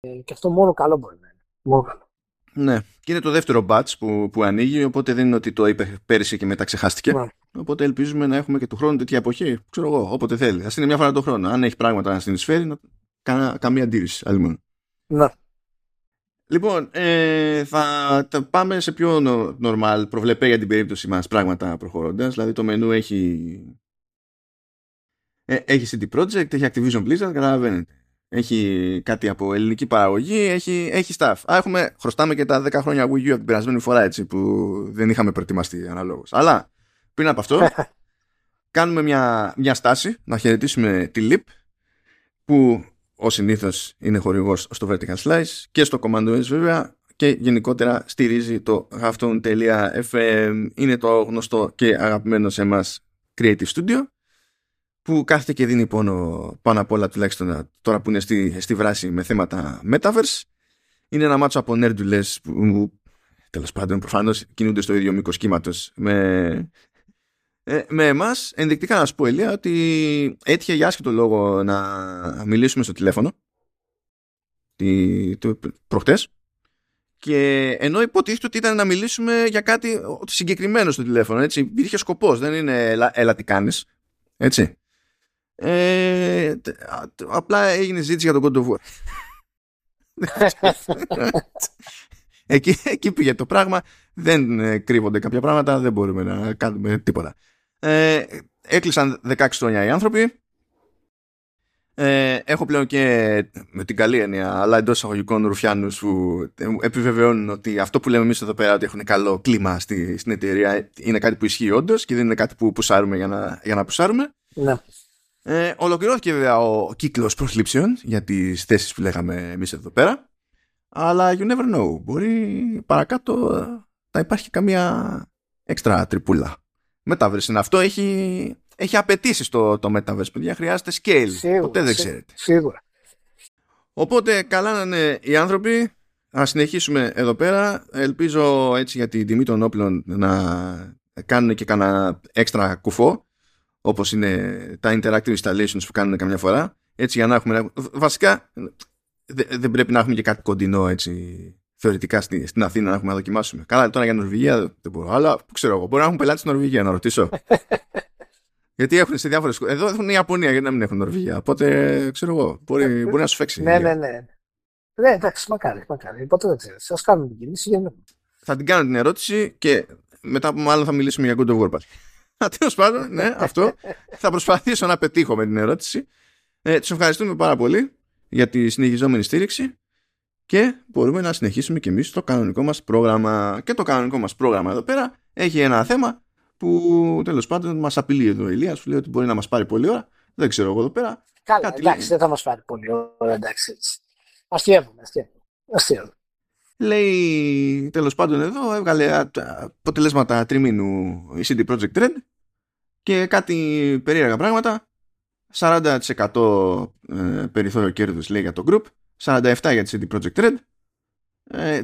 Ε, και αυτό μόνο καλό μπορεί να είναι. Μόνο καλό. Ναι, και είναι το δεύτερο batch που, που ανοίγει, οπότε δεν είναι ότι το είπε πέρυσι και μετά ξεχάστηκε. Ναι. Οπότε ελπίζουμε να έχουμε και του χρόνου τέτοια εποχή. Ξέρω εγώ, όποτε θέλει. Α είναι μια φορά το χρόνο. Αν έχει πράγματα να συνεισφέρει, να... Κα, καμία αντίρρηση. Άλλη μόνο. Ναι. Λοιπόν, ε, θα πάμε σε πιο normal, προβλεπέ για την περίπτωση μας πράγματα προχωρώντας. Δηλαδή το μενού έχει Ε, έχει CD Projekt, έχει Activision Blizzard, καταλαβαίνετε. Έχει κάτι από ελληνική παραγωγή, έχει, έχει staff. Α, έχουμε, χρωστάμε και τα 10 χρόνια Wii U από την περασμένη φορά έτσι, που δεν είχαμε προετοιμαστεί αναλόγως. Αλλά πριν από αυτό, <laughs> κάνουμε μια, μια στάση να χαιρετήσουμε τη LIP που ο συνήθως είναι χορηγός στο Vertical Slice και στο Commando S βέβαια και γενικότερα στηρίζει το hafton.fm είναι το γνωστό και αγαπημένο σε εμάς Creative Studio που κάθεται και δίνει πόνο πάνω απ' όλα τουλάχιστον τώρα που είναι στη, στη βράση με θέματα Metaverse. Είναι ένα μάτσο από νέρντουλες που τέλος πάντων προφανώς κινούνται στο ίδιο μήκος κύματος με, ε, με εμάς. Ενδεικτικά να σου πω Ελία ότι έτυχε για άσχετο λόγο να μιλήσουμε στο τηλέφωνο τη, το, προχτές και ενώ υποτίθεται ότι ήταν να μιλήσουμε για κάτι συγκεκριμένο στο τηλέφωνο, έτσι, υπήρχε σκοπός, δεν είναι έλα, τι κάνεις, έτσι. Ε, απλά έγινε ζήτηση για τον God of War. εκεί, εκεί πήγε το πράγμα. Δεν ε, κρύβονται κάποια πράγματα. Δεν μπορούμε να κάνουμε τίποτα. Ε, έκλεισαν 16 χρόνια οι άνθρωποι. Ε, έχω πλέον και με την καλή έννοια, αλλά εντός εισαγωγικών ρουφιάνους που επιβεβαιώνουν ότι αυτό που λέμε εμείς εδώ πέρα ότι έχουν καλό κλίμα στη, στην εταιρεία είναι κάτι που ισχύει όντως και δεν είναι κάτι που πουσάρουμε για να, για να πουσάρουμε. Ναι. Ε, ολοκληρώθηκε βέβαια ο κύκλος προσλήψεων για τις θέσεις που λέγαμε εμείς εδώ πέρα. Αλλά you never know. Μπορεί παρακάτω να υπάρχει καμία έξτρα τρυπούλα. Metaverse είναι αυτό. Έχει, έχει απαιτήσει το, το Metaverse, παιδιά. Χρειάζεται scale. Σίγουρα, Ποτέ δεν ξέρετε. Σίγουρα. Οπότε καλά να είναι οι άνθρωποι. Α συνεχίσουμε εδώ πέρα. Ελπίζω έτσι για την τιμή των όπλων να κάνουν και κανένα έξτρα κουφό όπως είναι τα interactive installations που κάνουν καμιά φορά έτσι για να έχουμε βασικά δεν πρέπει να έχουμε και κάτι κοντινό έτσι θεωρητικά στην Αθήνα να έχουμε να δοκιμάσουμε καλά τώρα για Νορβηγία δεν μπορώ αλλά που ξέρω εγώ μπορεί να έχουν πελάτη στην Νορβηγία να ρωτήσω <laughs> γιατί έχουν σε διάφορες. Εδώ έχουν η Ιαπωνία γιατί να μην έχουν Νορβηγία. Οπότε ξέρω εγώ. Μπορεί, μπορεί να σου φέξει. ναι, ναι, ναι. Ναι, εντάξει, μακάρι, μακάρι. Ποτέ δεν ξέρεις. Α κάνουμε την κίνηση. Για... Θα την κάνω την ερώτηση και μετά από μάλλον θα μιλήσουμε για God of War Τέλος πάντων, ναι, αυτό. θα προσπαθήσω να πετύχω με την ερώτηση. Ε, Τους ευχαριστούμε πάρα πολύ για τη συνεχιζόμενη στήριξη και μπορούμε να συνεχίσουμε και εμείς το κανονικό μας πρόγραμμα. Και το κανονικό μας πρόγραμμα εδώ πέρα έχει ένα θέμα που τέλος πάντων μας απειλεί εδώ ο Ηλίας, λέει ότι μπορεί να μας πάρει πολλή ώρα. Δεν ξέρω εγώ εδώ πέρα. Καλά, Κάτι εντάξει, λέει. δεν θα μας πάρει πολλή ώρα, εντάξει. Αστείευουμε, αστείευουμε. Λέει τέλος πάντων εδώ έβγαλε αποτελέσματα τριμήνου η CD Projekt Red και κάτι περίεργα πράγματα. 40% ε, περιθώριο κέρδους λέει για το group 47% για τη CD Projekt Red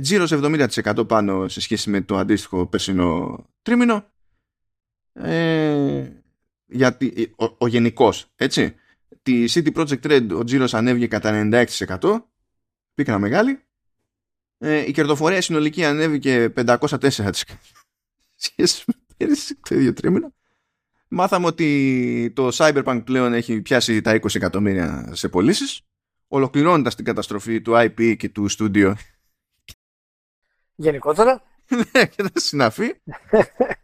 τζίρος 70% πάνω σε σχέση με το αντίστοιχο περσινό τρίμηνο. Ε, γιατί, ο, ο γενικός έτσι τη CD Projekt Red ο τζίρος ανέβηκε κατά 96% πίκρα μεγάλη. ε, η κερδοφορία συνολική ανέβηκε 504% σχέσης με πέρυσι το ίδιο τρίμηνο. Μάθαμε ότι το Cyberpunk πλέον έχει πιάσει τα 20 εκατομμύρια σε πωλήσεις, ολοκληρώνοντας την καταστροφή του IP και του studio. Γενικότερα. <laughs> ναι, και τα συναφή. <laughs>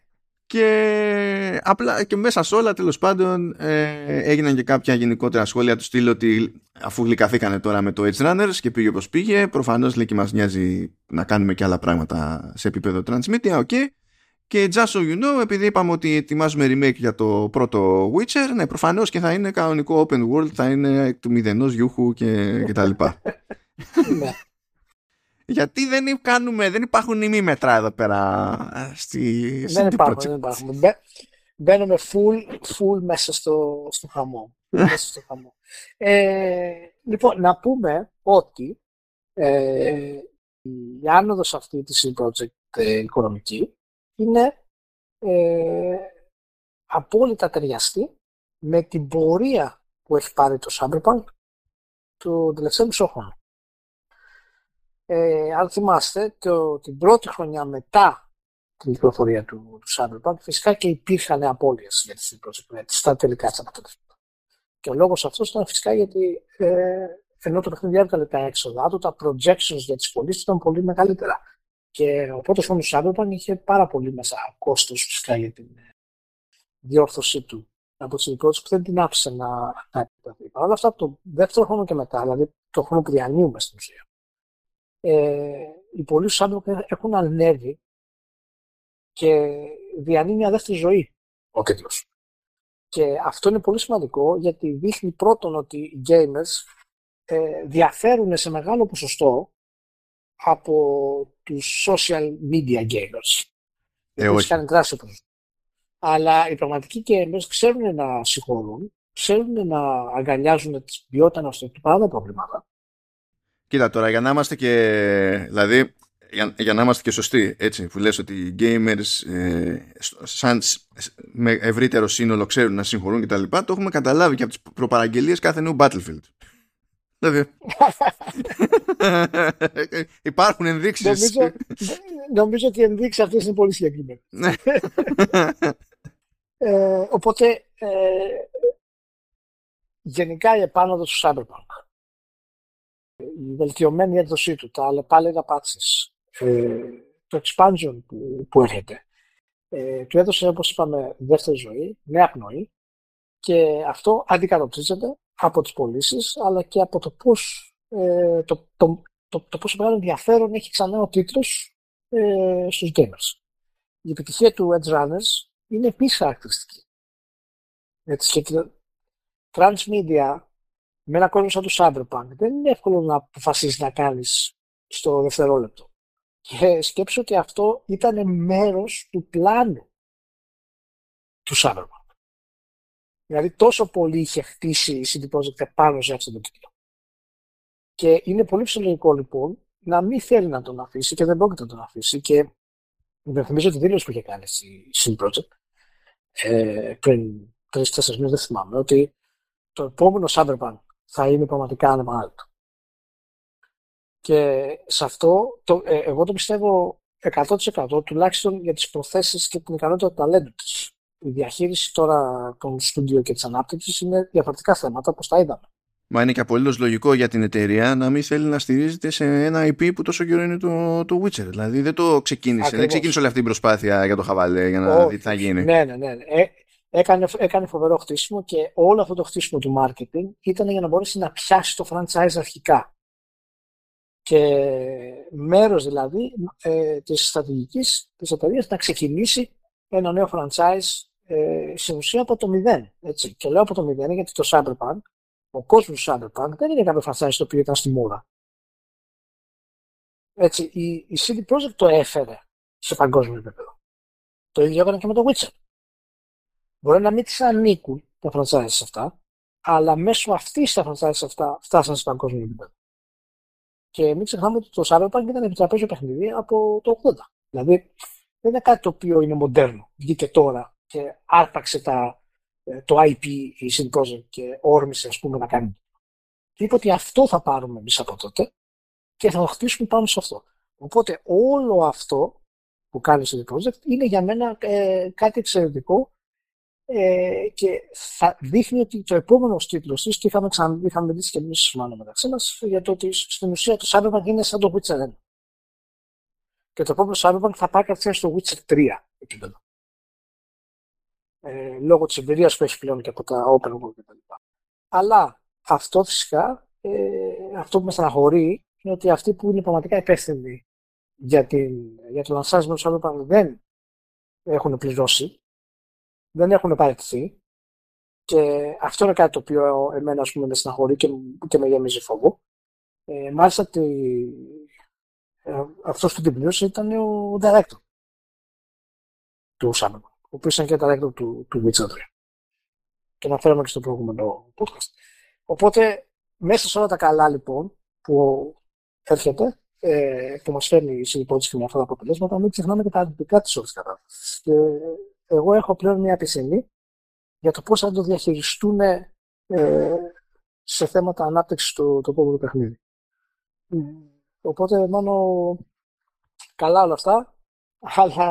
Και, απλά, και μέσα σε όλα τέλος πάντων ε, έγιναν και κάποια γενικότερα σχόλια του στυλ ότι αφού γλυκαθήκανε τώρα με το Edge Runners και πήγε όπως πήγε προφανώς λέει και μας νοιάζει να κάνουμε και άλλα πράγματα σε επίπεδο transmedia, ok. Και just so you know, επειδή είπαμε ότι ετοιμάζουμε remake για το πρώτο Witcher, ναι, προφανώς και θα είναι κανονικό open world, θα είναι του μηδενός γιούχου και, και τα λοιπά. <laughs> Ναι. Γιατί δεν, κάνουμε, δεν υπάρχουν ημίμετρα εδώ πέρα στη Δεν υπάρχουν, δεν υπάρχουν. Μπαίνουμε full, full μέσα στο, στο χαμό. <laughs> μέσα στο χαμό. Ε, λοιπόν, να πούμε ότι ε, η άνοδος αυτή της project ε, οικονομική είναι ε, απόλυτα ταιριαστή με την πορεία που έχει πάρει το Cyberpunk του τελευταίου μισό χρόνο. Ε, αν θυμάστε, το, την πρώτη χρονιά μετά την κυκλοφορία του, του Cyberpunk, φυσικά και υπήρχαν απώλειες για τις προσεκτικές στα τελικά της αποτελέσματα. Και ο λόγος αυτός ήταν φυσικά γιατί ε, ενώ το παιχνίδι έβγαλε τα έξοδα του, τα projections για τις πωλήσεις ήταν πολύ μεγαλύτερα. Και ο πρώτος χρόνος του Cyberpunk είχε πάρα πολύ μέσα κόστος φυσικά για την ε, διόρθωσή του από τις που δεν την άφησε να, να επιτεθεί. Παρ' όλα αυτά, από το δεύτερο χρόνο και μετά, δηλαδή το χρόνο που διανύουμε στην ουσία, ε, οι πωλήσει του έχουν ανέβει και διανύει μια δεύτερη ζωή ο τίτλος. Και αυτό είναι πολύ σημαντικό γιατί δείχνει πρώτον ότι οι gamers ε, διαφέρουν σε μεγάλο ποσοστό από τους social media gamers. Ε, όχι. Κάνει δράση Αλλά οι πραγματικοί gamers ξέρουν να συγχωρούν, ξέρουν να αγκαλιάζουν τις ποιότητα να στείλουν πάρα προβλήματα. Κοίτα τώρα, για να είμαστε και. Δηλαδή, για, για να είμαστε και σωστοί, έτσι, που λες ότι οι gamers ε, σαν με ευρύτερο σύνολο ξέρουν να συγχωρούν κτλ. Το έχουμε καταλάβει και από τις προπαραγγελίες κάθε νέου Battlefield. Δηλαδή, <laughs> υπάρχουν ενδείξεις. Νομίζω, νομίζω ότι οι ενδείξεις αυτές είναι πολύ συγκεκριμένες. Ναι. <laughs> ε, οπότε, ε, γενικά η επάνωδος του Cyberpunk, η βελτιωμένη έκδοσή του, τα αλλεπάλληλα patches, ε, το expansion που, που έρχεται. Ε, του έδωσε, όπως είπαμε, δεύτερη ζωή, νέα πνοή και αυτό αντικατοπτρίζεται από τις πωλήσεις, αλλά και από το πώς, ε, το, το, το, το πόσο μεγάλο ενδιαφέρον έχει ξανά ο τίτλος ε, στους gamers. Η επιτυχία του Edge Runners είναι επίσης χαρακτηριστική. Έτσι, και transmedia με ένα κόσμο σαν το Cyberpunk δεν είναι εύκολο να αποφασίσεις να κάνεις στο δευτερόλεπτο. Και σκέψω ότι αυτό ήταν μέρος του πλάνου του Cyberpunk. Δηλαδή τόσο πολύ είχε χτίσει η CD Projekt πάνω σε αυτό το τίτλο. Και είναι πολύ φυσιολογικό λοιπόν να μην θέλει να τον αφήσει και δεν πρόκειται να τον αφήσει και δεν θυμίζω τη δήλωση που είχε κάνει η CD Projekt ε, πριν τρει-τέσσερι μήνες, δεν θυμάμαι, ότι το επόμενο Cyberpunk θα είναι πραγματικά ανεπανάληπτο. Και σε αυτό το, ε, εγώ το πιστεύω 100% τουλάχιστον για τις προθέσεις και την ικανότητα του ταλέντου της. Η διαχείριση τώρα των στούντιο και της ανάπτυξης είναι διαφορετικά θέματα όπως τα είδαμε. Μα είναι και απολύτως λογικό για την εταιρεία να μην θέλει να στηρίζεται σε ένα IP που τόσο καιρό είναι το, το Witcher. Δηλαδή δεν το ξεκίνησε. Δεν ξεκίνησε όλη αυτή η προσπάθεια για το χαβαλέ για να δει τι θα γίνει. Ναι, ναι, ναι. Ε, έκανε, έκανε φοβερό χτίσιμο και όλο αυτό το χτίσιμο του marketing ήταν για να μπορέσει να πιάσει το franchise αρχικά. Και μέρος δηλαδή ε, της στρατηγικής της εταιρείας να ξεκινήσει ένα νέο franchise ε, στην ουσία από το μηδέν. Έτσι. Και λέω από το μηδέν γιατί το Cyberpunk, ο κόσμος του Cyberpunk δεν είναι κάποιο franchise το οποίο ήταν στη μούρα. Έτσι, η, η CD Projekt το έφερε σε παγκόσμιο επίπεδο. Το ίδιο έκανε και με το Witcher. Μπορεί να μην τις ανήκουν τα franchise αυτά, αλλά μέσω αυτής τα franchise αυτά φτάσαν σε παγκόσμιο επίπεδο. Και μην ξεχνάμε ότι το Cyberpunk ήταν επιτραπέζιο παιχνίδι από το 80. Δηλαδή δεν είναι κάτι το οποίο είναι μοντέρνο. Βγήκε τώρα και άρπαξε τα, ε, το IP η CD και όρμησε ας πούμε να κάνει. Και είπε ότι αυτό θα πάρουμε εμείς από τότε και θα το χτίσουμε πάνω σε αυτό. Οπότε όλο αυτό που κάνει η CD Projekt είναι για μένα ε, κάτι εξαιρετικό ε, και θα δείχνει ότι το επόμενο τίτλο της, και είχαμε, ξανα, είχαμε μιλήσει και εμεί μάλλον μεταξύ μας, για το ότι στην ουσία το Cyberpunk είναι σαν το Witcher 1. Και το επόμενο Cyberpunk θα πάει κατευθείαν στο Witcher 3 επίπεδο. Ε, λόγω της εμπειρίας που έχει πλέον και από τα Open World κτλ. Αλλά αυτό φυσικά, ε, αυτό που με στεναχωρεί είναι ότι αυτοί που είναι πραγματικά υπεύθυνοι για, την, για το λανσάρισμα του Cyberpunk δεν έχουν πληρώσει δεν έχουν παραιτηθεί. Και αυτό είναι κάτι το οποίο εμένα ας πούμε, με συναχωρεί και, και με γεμίζει φόβο. Ε, μάλιστα τη, ε, αυτός που την πλήρωσε ήταν ο director του Σάμερ, ο οποίος ήταν και director του, του Witcher 3. Και αναφέραμε και στο προηγούμενο podcast. Οπότε, μέσα σε όλα τα καλά λοιπόν που έρχεται, ε, που μας φέρνει η συμπότηση με αυτά τα αποτελέσματα, μην ξεχνάμε και τα αρνητικά της όλης κατάστασης. Και εγώ έχω πλέον μια επισημή για το πώς θα το διαχειριστούν ε, σε θέματα ανάπτυξης του το επόμενο παιχνίδι. Οπότε μόνο καλά όλα αυτά, αλλά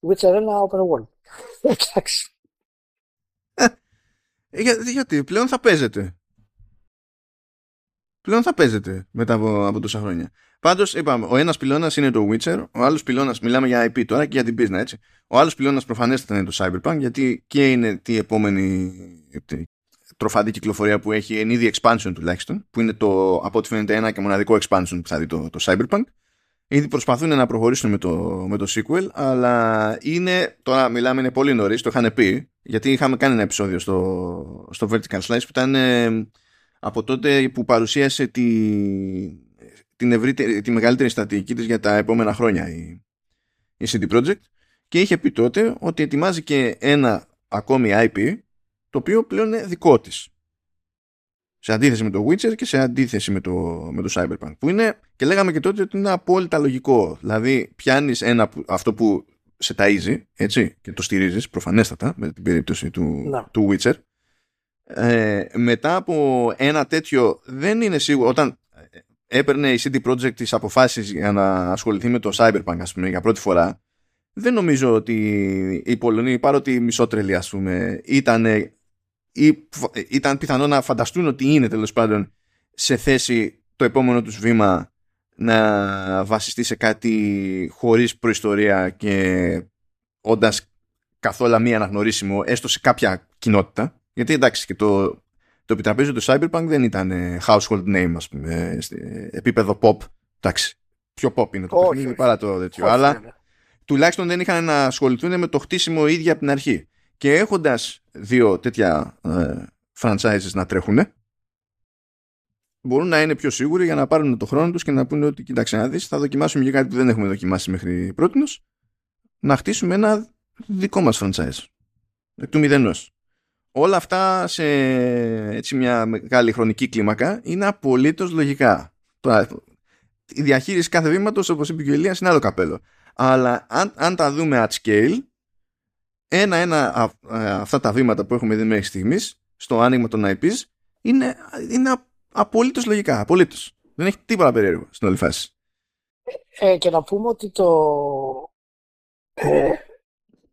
Witcher 1 open world. <laughs> Εντάξει. Ε, για, γιατί πλέον θα παίζετε. Πλέον θα παίζετε μετά από, από τόσα χρόνια. Πάντως, είπαμε, ο ένας πυλώνας είναι το Witcher, ο άλλος πυλώνας, μιλάμε για IP τώρα και για την business, έτσι. Ο άλλος πυλώνας προφανέστατα είναι το Cyberpunk, γιατί και είναι τη επόμενη τροφαντή κυκλοφορία που έχει εν είδη expansion τουλάχιστον, που είναι το από ό,τι φαίνεται ένα και μοναδικό expansion που θα δει το, το Cyberpunk. Ήδη προσπαθούν να προχωρήσουν με το, με το sequel, αλλά είναι, τώρα μιλάμε είναι πολύ νωρίς, το είχαν πει, γιατί είχαμε κάνει ένα επεισόδιο στο, στο Vertical Slice που ήταν ε, από τότε που παρουσίασε τη, την τη μεγαλύτερη στατική της για τα επόμενα χρόνια η, η CD Projekt και είχε πει τότε ότι ετοιμάζει και ένα ακόμη IP το οποίο πλέον είναι δικό της. Σε αντίθεση με το Witcher και σε αντίθεση με το, με το Cyberpunk που είναι και λέγαμε και τότε ότι είναι απόλυτα λογικό. Δηλαδή πιάνεις ένα, αυτό που σε ταΐζει έτσι και το στηρίζεις προφανέστατα με την περίπτωση του, ναι. του Witcher ε, μετά από ένα τέτοιο δεν είναι σίγουρο όταν έπαιρνε η CD Projekt τις αποφάσεις για να ασχοληθεί με το Cyberpunk ας πούμε για πρώτη φορά. Δεν νομίζω ότι οι Πολωνοί παρότι μισότρελοι ας πούμε ήταν, ή, ήταν πιθανό να φανταστούν ότι είναι τέλος πάντων σε θέση το επόμενο τους βήμα να βασιστεί σε κάτι χωρίς προϊστορία και όντας καθόλου μη αναγνωρίσιμο έστω σε κάποια κοινότητα. Γιατί εντάξει και το το επιτραπέζιο του Cyberpunk δεν ήταν ε, household name, ας πούμε, επίπεδο pop. Εντάξει, πιο pop είναι το όχι, παιχνίδι παρά το τέτοιο. αλλά ναι. τουλάχιστον δεν είχαν να ασχοληθούν με το χτίσιμο ίδια από την αρχή. Και έχοντας δύο τέτοια ε, franchises να τρέχουν, μπορούν να είναι πιο σίγουροι για να πάρουν το χρόνο τους και να πούνε ότι κοίταξε να δεις, θα δοκιμάσουμε για κάτι που δεν έχουμε δοκιμάσει μέχρι πρώτη να χτίσουμε ένα δικό μας franchise. Εκ του μηδενός όλα αυτά σε έτσι μια μεγάλη χρονική κλίμακα είναι απολύτως λογικά. Η διαχείριση κάθε βήματος, όπως είπε και ο Ηλίας, είναι άλλο καπέλο. Αλλά αν, αν τα δούμε at scale, ένα-ένα αυτά τα βήματα που έχουμε δει μέχρι στιγμής, στο άνοιγμα των IPs, είναι, είναι απολύτως λογικά. Απολύτως. Δεν έχει τίποτα περίεργο στην όλη φάση. Ε, και να πούμε ότι το, ε,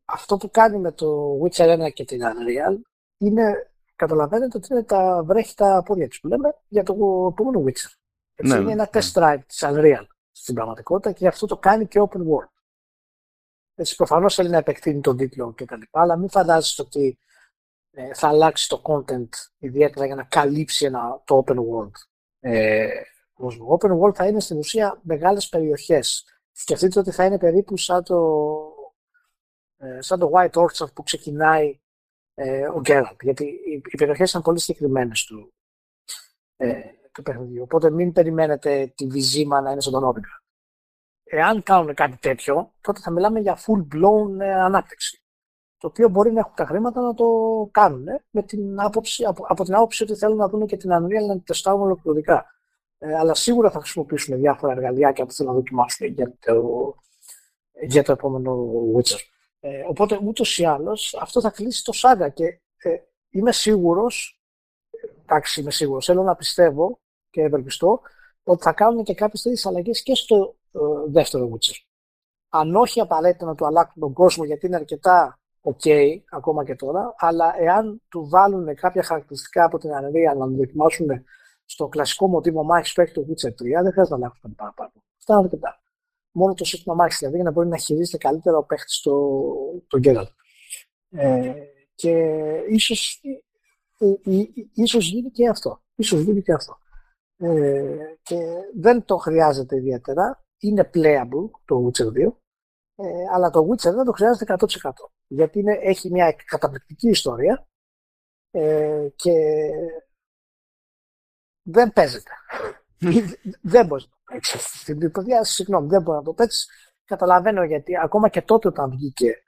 αυτό που κάνει με το Witcher 1 και την Unreal είναι, καταλαβαίνετε ότι είναι τα βρέχτα πόδια της που λέμε για το επόμενο Witcher. Έτσι, ναι, είναι ένα ναι. test drive της Unreal στην πραγματικότητα και γι' αυτό το κάνει και open world. Έτσι, προφανώς θέλει να επεκτείνει τον τίτλο και τα λοιπά, αλλά μην φαντάζεσαι ότι ε, θα αλλάξει το content ιδιαίτερα για να καλύψει ένα, το open world. Ε, open world θα είναι στην ουσία μεγάλες περιοχές. Σκεφτείτε ότι θα είναι περίπου σαν το, ε, σαν το White Orchard που ξεκινάει ε, ο Γκέραλτ. Γιατί οι, οι περιοχές ήταν πολύ συγκεκριμένες του, ε, του παιχνιδιού. Οπότε μην περιμένετε τη βυζίμα να είναι στον τον Εάν κάνουν κάτι τέτοιο, τότε θα μιλάμε για full blown ε, ανάπτυξη. Το οποίο μπορεί να έχουν τα χρήματα να το κάνουν ε, με την άποψη, από, από την άποψη ότι θέλουν να δουν και την Unreal να την τεστάρουν ολοκληρωτικά. Ε, αλλά σίγουρα θα χρησιμοποιήσουν διάφορα εργαλειάκια που θέλουν να δοκιμάσουν για το, για το επόμενο Witcher. Ε, οπότε ούτως ή άλλως αυτό θα κλείσει το σάγκα και ε, είμαι σίγουρος, εντάξει είμαι σίγουρος, θέλω να πιστεύω και ευελπιστώ ότι θα κάνουν και κάποιες τέτοιες αλλαγές και στο ε, δεύτερο Witcher. Αν όχι απαραίτητα να του αλλάξουν τον κόσμο γιατί είναι αρκετά ok ακόμα και τώρα, αλλά εάν του βάλουν κάποια χαρακτηριστικά από την Unreal να το δοκιμάσουν στο κλασικό μοτίβο μάχη που έχει το Witcher 3, δεν χρειάζεται να αλλάξουν παραπάνω. Αυτά είναι αρκετά μόνο το σύστημα μάχη, δηλαδή για να μπορεί να χειρίζεται καλύτερα ο παίχτης το, το Geralt. Ε, και ίσως, ε, ε, ίσως γίνει και αυτό. Ίσως γίνει και αυτό. Ε, και δεν το χρειάζεται ιδιαίτερα. Είναι playable το Witcher 2. Ε, αλλά το Witcher δεν το χρειάζεται 100%. Γιατί είναι, έχει μια καταπληκτική ιστορία ε, και δεν παίζεται. Δεν μπορείς να το παίξεις στην παιδιά. Συγγνώμη, δεν μπορεί να το παίξεις. Καταλαβαίνω γιατί ακόμα και τότε όταν βγήκε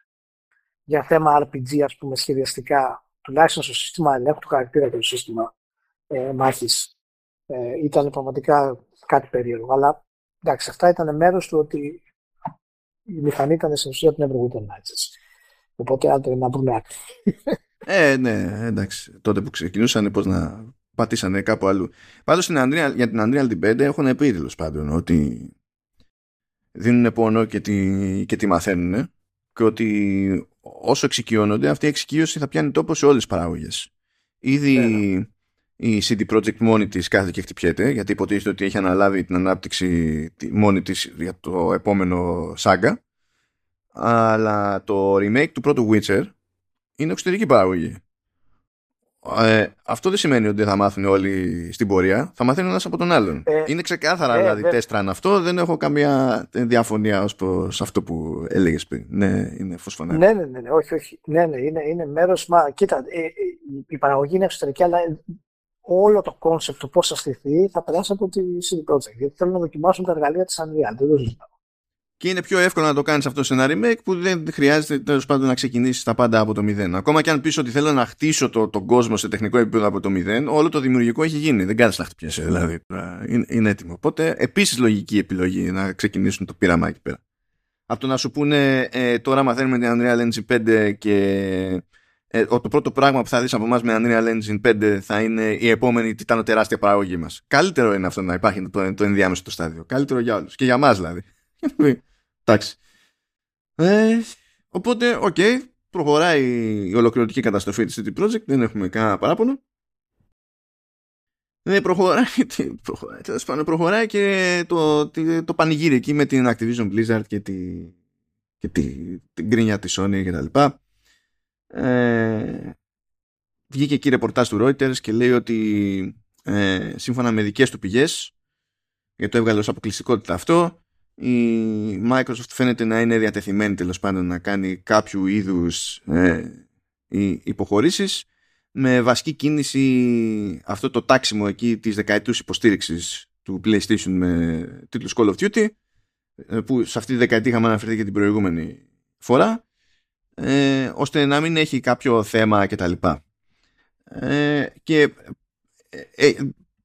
για θέμα RPG, ας πούμε, σχεδιαστικά, τουλάχιστον στο σύστημα ελέγχου του χαρακτήρα και το σύστημα ε, μάχης, ε, ήταν πραγματικά κάτι περίεργο. Αλλά εντάξει, αυτά ήταν μέρος του ότι η μηχανή ήταν στην ουσία την Everwinter Nights. Οπότε άντε να βρούμε άκρη. Ε, ναι, εντάξει. Τότε που ξεκινούσαν πώς να πατήσανε κάπου αλλού. Πάντως στην Unreal, για την Unreal 5 έχουν πει τέλος πάντων ότι δίνουν πόνο και τη, και τη μαθαίνουν και ότι όσο εξοικειώνονται αυτή η εξοικείωση θα πιάνει τόπο σε όλες τις παράγωγες. Ήδη, η CD Projekt μόνη της κάθεται και χτυπιέται γιατί υποτίθεται ότι έχει αναλάβει την ανάπτυξη μόνη της για το επόμενο σάγκα αλλά το remake του πρώτου Witcher είναι εξωτερική παραγωγή. Ε, αυτό δεν σημαίνει ότι θα μάθουν όλοι στην πορεία. Θα μαθαίνουν ένας από τον άλλον. Ε, είναι ξεκάθαρα ε, δηλαδή test run αυτό. Δεν έχω καμία διαφωνία ως προς αυτό που έλεγες πριν. Ναι, είναι φως φανάρι. Ναι, ναι, ναι, ναι, όχι, όχι. Ναι, ναι, είναι, είναι μέρος. Μα κοίτα, ε, ε, η παραγωγή είναι εξωτερική, αλλά όλο το κόνσεπτ του πώς θα στηθεί θα περάσει από τη CD Projekt. Γιατί θέλουν να δοκιμάσουν τα εργαλεία της Unreal. Δεν το ζητάω. Και είναι πιο εύκολο να το κάνεις αυτό σε ένα remake που δεν χρειάζεται τέλος πάντων να ξεκινήσεις τα πάντα από το μηδέν. Ακόμα και αν πεις ότι θέλω να χτίσω το, τον κόσμο σε τεχνικό επίπεδο από το μηδέν, όλο το δημιουργικό έχει γίνει. Δεν κάνεις να χτυπιέσαι, δηλαδή. Είναι, είναι έτοιμο. Οπότε επίσης λογική επιλογή να ξεκινήσουν το πείραμα εκεί πέρα. Από το να σου πούνε ε, τώρα μαθαίνουμε την Unreal Engine 5 και ε, το πρώτο πράγμα που θα δεις από εμάς με Unreal Engine 5 θα είναι η επόμενη τιτανοτεράστια παραγωγή μας. Καλύτερο είναι αυτό να υπάρχει το, το ενδιάμεσο το στάδιο. Καλύτερο για όλους. Και για μας δηλαδή. <laughs> Εντάξει. Ε, οπότε, OK, okay, προχωράει η ολοκληρωτική καταστροφή της CD Projekt, δεν έχουμε κανένα παράπονο. Ε, προχωράει, προχωράει, πάνω, προχωράει και το, το, το πανηγύρι εκεί με την Activision Blizzard και, τη, και τη, την γκρίνια της Sony και τα λοιπά. Ε, βγήκε εκεί ρεπορτάζ του Reuters και λέει ότι ε, σύμφωνα με δικές του πηγές γιατί το έβγαλε ως αποκλειστικότητα αυτό η Microsoft φαίνεται να είναι διατεθειμένη τέλος πάντων να κάνει κάποιο είδους ε, υποχωρήσεις με βασική κίνηση αυτό το τάξιμο εκεί της δεκαετούς υποστήριξης του PlayStation με τίτλους Call of Duty ε, που σε αυτή τη δεκαετία είχαμε αναφερθεί και την προηγούμενη φορά ε, ώστε να μην έχει κάποιο θέμα κτλ. Ε, και ε, ε,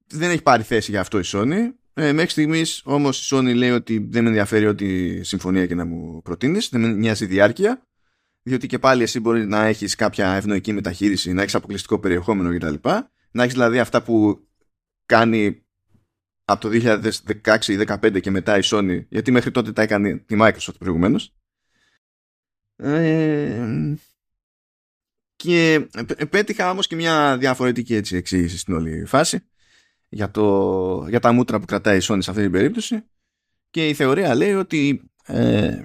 δεν έχει πάρει θέση για αυτό η Sony ε, μέχρι στιγμής όμως η Sony λέει ότι δεν με ενδιαφέρει ό,τι συμφωνία και να μου προτείνεις, δεν με νοιάζει διάρκεια, διότι και πάλι εσύ μπορεί να έχεις κάποια ευνοϊκή μεταχείριση, να έχεις αποκλειστικό περιεχόμενο κτλ. Να έχεις δηλαδή αυτά που κάνει από το 2016 ή 2015 και μετά η Sony, γιατί μέχρι τότε τα έκανε τη Microsoft προηγουμένως. Ε, και πέτυχα όμως και μια διαφορετική έτσι εξήγηση στην όλη φάση για, το, για τα μούτρα που κρατάει η Sony σε αυτή την περίπτωση και η θεωρία λέει ότι ε,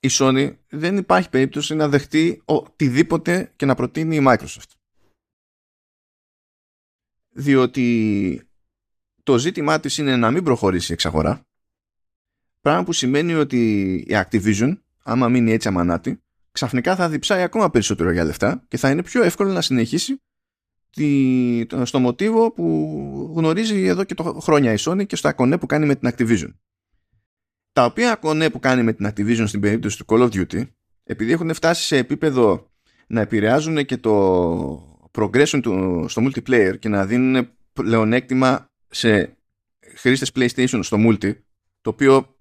η Sony δεν υπάρχει περίπτωση να δεχτεί οτιδήποτε και να προτείνει η Microsoft. Διότι το ζήτημά της είναι να μην προχωρήσει εξαγορά πράγμα που σημαίνει ότι η Activision άμα μείνει έτσι αμανάτη ξαφνικά θα διψάει ακόμα περισσότερο για λεφτά και θα είναι πιο εύκολο να συνεχίσει στο μοτίβο που γνωρίζει εδώ και το χρόνια η Sony και στα κονέ που κάνει με την Activision. Τα οποία κονέ που κάνει με την Activision στην περίπτωση του Call of Duty, επειδή έχουν φτάσει σε επίπεδο να επηρεάζουν και το progression του, στο multiplayer και να δίνουν πλεονέκτημα σε χρήστες PlayStation στο multi, το οποίο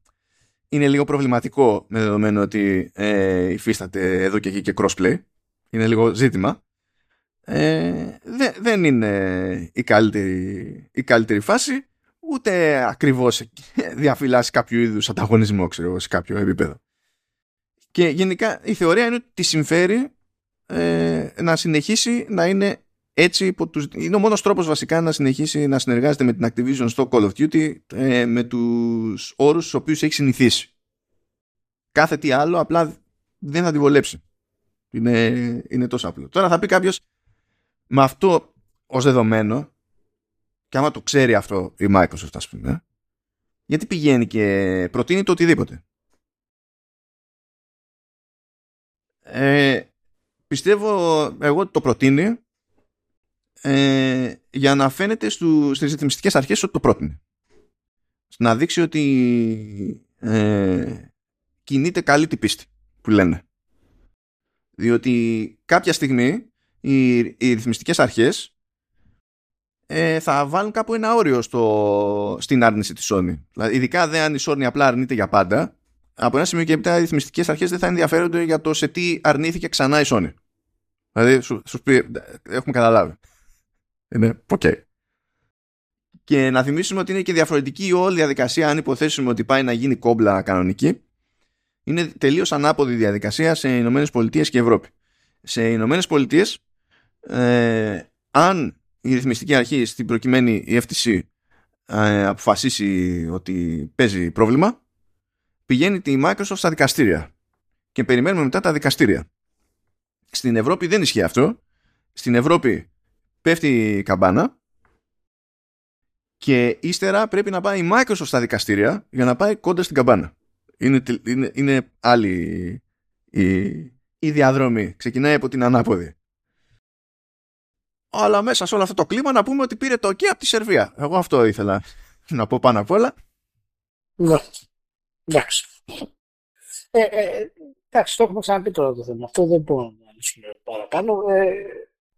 είναι λίγο προβληματικό με δεδομένο ότι ε, υφίσταται εδώ και εκεί και crossplay. Είναι λίγο ζήτημα ε, δεν είναι η καλύτερη, η καλύτερη φάση ούτε ακριβώς <laughs> διαφυλάσσει κάποιο είδους ανταγωνισμό ξέρω, σε κάποιο επίπεδο. Και γενικά η θεωρία είναι ότι τη συμφέρει ε, να συνεχίσει να είναι έτσι τους, είναι ο μόνος τρόπος βασικά να συνεχίσει να συνεργάζεται με την Activision στο Call of Duty ε, με τους όρους στους οποίους έχει συνηθίσει. Κάθε τι άλλο απλά δεν θα τη βολέψει. Είναι, είναι τόσο απλό. Τώρα θα πει κάποιος με αυτό ως δεδομένο και άμα το ξέρει αυτό η Microsoft ας πούμε γιατί πηγαίνει και προτείνει το οτιδήποτε; Ε, πιστεύω εγώ ότι το προτείνει ε, για να φαίνεται στου, στις ρυθμιστικές αρχές ότι το πρότεινε. Να δείξει ότι ε, κινείται καλή την πίστη που λένε. Διότι κάποια στιγμή οι, οι ρυθμιστικές αρχές ε, θα βάλουν κάπου ένα όριο στο, στην άρνηση της Sony. Δηλαδή, ειδικά δεν αν η Sony απλά αρνείται για πάντα, από ένα σημείο και μετά οι ρυθμιστικές αρχές δεν θα ενδιαφέρονται για το σε τι αρνήθηκε ξανά η Sony. Δηλαδή, σου, σου πει, έχουμε καταλάβει. Είναι, OK. Okay. Και να θυμίσουμε ότι είναι και διαφορετική η όλη διαδικασία αν υποθέσουμε ότι πάει να γίνει κόμπλα κανονική. Είναι τελείως ανάποδη διαδικασία σε Ηνωμένες Πολιτείες και Ευρώπη. Σε Ηνωμένες Πολιτείες ε, αν η ρυθμιστική αρχή στην προκειμένη η FTC ε, αποφασίσει ότι παίζει πρόβλημα πηγαίνει τη Microsoft στα δικαστήρια και περιμένουμε μετά τα δικαστήρια. Στην Ευρώπη δεν ισχύει αυτό. Στην Ευρώπη πέφτει η καμπάνα και ύστερα πρέπει να πάει η Microsoft στα δικαστήρια για να πάει κοντά στην καμπάνα. Είναι, είναι, είναι άλλη η, η διαδρομή. Ξεκινάει από την ανάποδη. Αλλά μέσα σε όλο αυτό το κλίμα να πούμε ότι πήρε το OK από τη Σερβία. Εγώ αυτό ήθελα να πω πάνω απ' όλα. Ναι. Εντάξει. Ε, ε, εντάξει, το έχουμε ξαναπεί τώρα το θέμα. Αυτό δεν μπορώ να αναλύσουμε παραπάνω. Ε,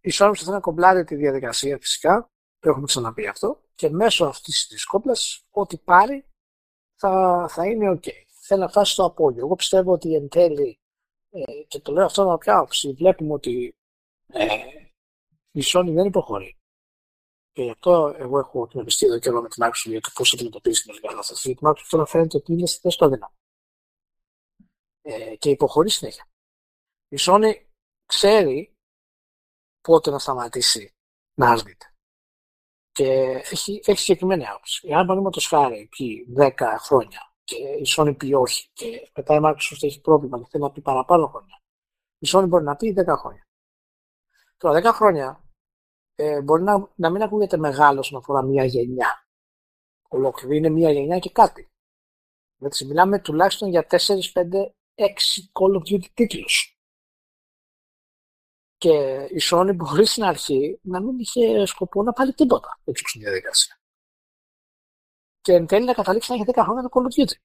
η Sony θα να κομπλάρει τη διαδικασία φυσικά. Το έχουμε ξαναπεί αυτό. Και μέσω αυτής της κόμπλας, ό,τι πάρει θα, θα είναι OK. Θέλει να φτάσει στο απόγειο. Εγώ πιστεύω ότι εν τέλει, ε, και το λέω αυτό με ποια άποψη, βλέπουμε ότι ε, η Sony δεν υποχωρεί. Και γι' αυτό εγώ έχω την εμπιστία εδώ και εγώ με την Microsoft για το πώς θα αντιμετωπίσει την κατάσταση. Γιατί η Microsoft τώρα φαίνεται ότι είναι στη θέση του αδυνάμου. Ε, και υποχωρεί συνέχεια. Η Sony ξέρει πότε να σταματήσει να αρνείται. Και έχει, έχει συγκεκριμένη άποψη. Αν παραδείγματος χάρη πει 10 χρόνια και η Sony πει όχι και μετά η Microsoft έχει πρόβλημα και θέλει να πει παραπάνω χρόνια, η Sony μπορεί να πει 10 χρόνια. Τώρα 10 χρόνια ε, μπορεί να, να μην ακούγεται μεγάλο όσον αφορά μία γενιά. Ολόκληρη είναι μία γενιά και κάτι. Δηλαδή μιλάμε τουλάχιστον για 4, 5, 6 Call of Duty τίτλους. Και η Sony μπορεί στην αρχή να μην είχε σκοπό να πάρει τίποτα έτσι στην διαδικασία. Και εν τέλει να καταλήξει να έχει 10 χρόνια το Call of Duty.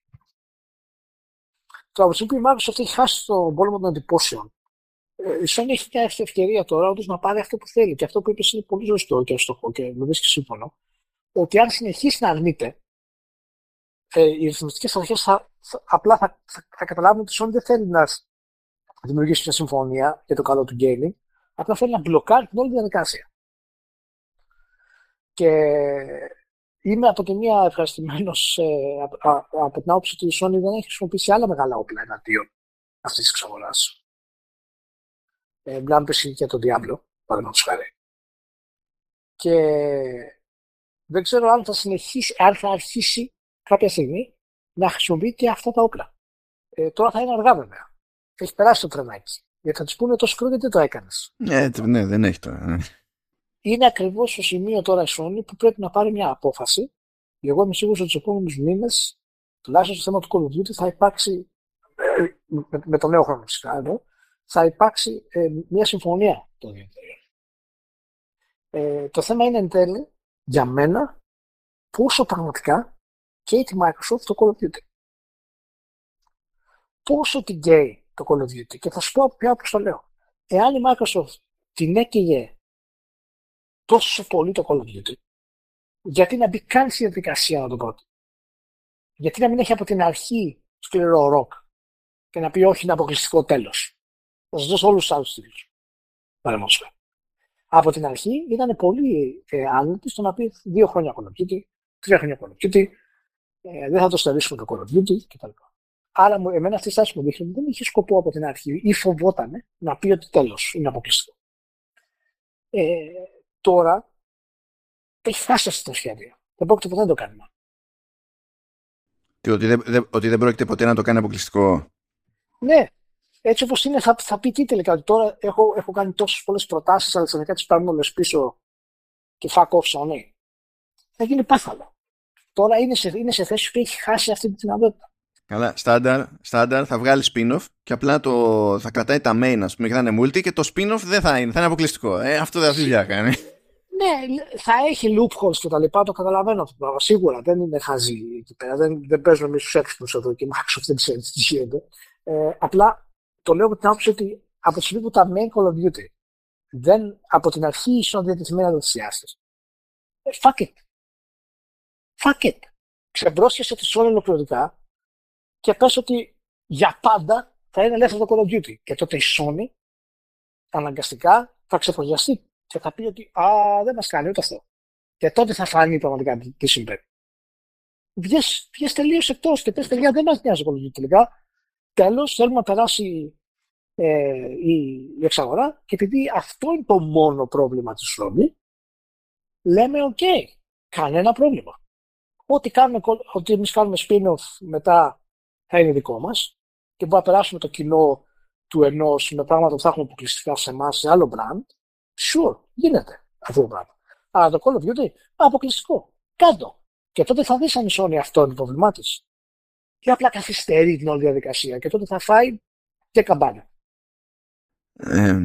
Τώρα, από που η Microsoft έχει χάσει τον πόλεμο των εντυπώσεων ε, η Sony έχει μια ευκαιρία τώρα όντως να πάρει αυτό που θέλει. Και αυτό που είπες είναι πολύ ζωστό και αστοχό και με βρίσκει σύμφωνο. Ότι αν συνεχίσει να αρνείται, ε, οι ρυθμιστικές αρχές θα, θα, απλά θα, θα, θα καταλάβουν ότι η Sony δεν θέλει να δημιουργήσει μια συμφωνία για το καλό του gaming, απλά θέλει να μπλοκάρει την όλη διαδικασία. Και είμαι από τη μία ευχαριστημένος ε, από την άποψη ότι η Sony δεν έχει χρησιμοποιήσει άλλα μεγάλα όπλα εναντίον αυτής της εξαγοράς ε, για τον Diablo, παραδείγματος χάρη. Και δεν ξέρω αν θα συνεχίσει, αν θα αρχίσει κάποια στιγμή να χρησιμοποιεί και αυτά τα όπλα. Ε, τώρα θα είναι αργά βέβαια. Έχει περάσει το τρενάκι. Γιατί θα τους πούνε τόσο χρόνο γιατί το έκανες; Ναι, ναι, δεν έχει τώρα. Ναι. Είναι ακριβώς στο σημείο τώρα η Sony που πρέπει να πάρει μια απόφαση. Εγώ είμαι σίγουρος ότι τους επόμενους μήνες, τουλάχιστον στο θέμα του Call of Duty, θα υπάρξει. Ε, με, με το νέο χρόνο φυσικά εδώ, θα υπάρξει ε, μια συμφωνία των δύο ε, το θέμα είναι εν τέλει, για μένα, πόσο πραγματικά καίει τη Microsoft το Call of Duty. Πόσο την καίει το Call of Duty. Και θα σου πω πια όπως το λέω. Εάν η Microsoft την έκαιγε τόσο πολύ το Call of Duty, γιατί να μπει καν στη διαδικασία να το πρώτο; Γιατί να μην έχει από την αρχή σκληρό ροκ και να πει όχι, είναι αποκλειστικό τέλος. Θα σας δώσω όλους τους άλλους τίτλους. Παραδείγματος Από την αρχή ήταν πολύ ε, άνετοι στο να πει δύο χρόνια Call of Duty, τρία χρόνια Call of Duty, ε, δεν θα το στερήσουμε το Call of Duty κτλ. Άρα, εμένα αυτή η στάση μου δείχνει ότι δεν είχε σκοπό από την αρχή ή φοβόταν να πει ότι τέλος είναι αποκλειστικό. Ε, τώρα έχει φτάσει αυτό το σχέδιο. Δεν πρόκειται ποτέ να το κάνει. Και ότι δεν, ότι δεν πρόκειται ποτέ να το κάνει αποκλειστικό. Ναι, έτσι όπως είναι, θα, θα πει τι τελικά. Ότι τώρα έχω, έχω κάνει τόσες πολλές προτάσεις, αλλά τελικά τι παίρνουμε όλες πίσω και fuck off Sony. Θα γίνει πάθαλο. Τώρα είναι σε, είναι σε θέση που έχει χάσει αυτή τη δυνατότητα. Καλά, στάνταρ, στάνταρ θα βγάλει spin-off και απλά το, θα κρατάει τα main, ας πούμε, και θα είναι multi και το spin-off δεν θα είναι, θα είναι αποκλειστικό. Ε, αυτό δεν θα δουλειά κάνει. Ναι, θα έχει loopholes και τα λοιπά, το καταλαβαίνω αυτό το πράγμα. Σίγουρα δεν είναι χαζί εκεί πέρα. Δεν, δεν παίζουμε εμείς τους έξυπνους εδώ και Microsoft δεν ξέρει τι γίνεται. Ε, απλά το λέω από την άποψη ότι από τη στιγμή που τα main Call of Duty δεν από την αρχή ήσουν διατεθειμένα να ε, fuck it. Fuck it. Ξεμπρόσχεσαι τη Sony ολοκληρωτικά και πες ότι για πάντα θα είναι ελεύθερο το Call of Duty. Και τότε η Sony αναγκαστικά θα ξεμπροστιαστεί και θα πει ότι α, δεν μας κάνει ούτε αυτό. Και τότε θα φανεί πραγματικά τι συμβαίνει. Βγες, βγες τελείως εκτός και πες τελεία δεν μας νοιάζει το Call of Duty τελικά τέλος θέλουμε να περάσει ε, η, η εξαγορά και επειδή αυτό είναι το μόνο πρόβλημα της Sony λέμε οκ, κανένα πρόβλημα. Ό,τι, κάνουμε, ό,τι εμείς κάνουμε spin-off μετά θα είναι δικό μας και μπορούμε να περάσουμε το κοινό του ενός με πράγματα που θα έχουμε αποκλειστικά σε εμάς σε άλλο brand, sure, γίνεται αυτό το πράγμα. Αλλά το Call of Duty αποκλειστικό. Κάτω. Και τότε θα δεις αν η Sony αυτό είναι το πρόβλημά της. Και απλά καθυστερεί την όλη διαδικασία και τότε θα φάει και καμπάνα. Ε,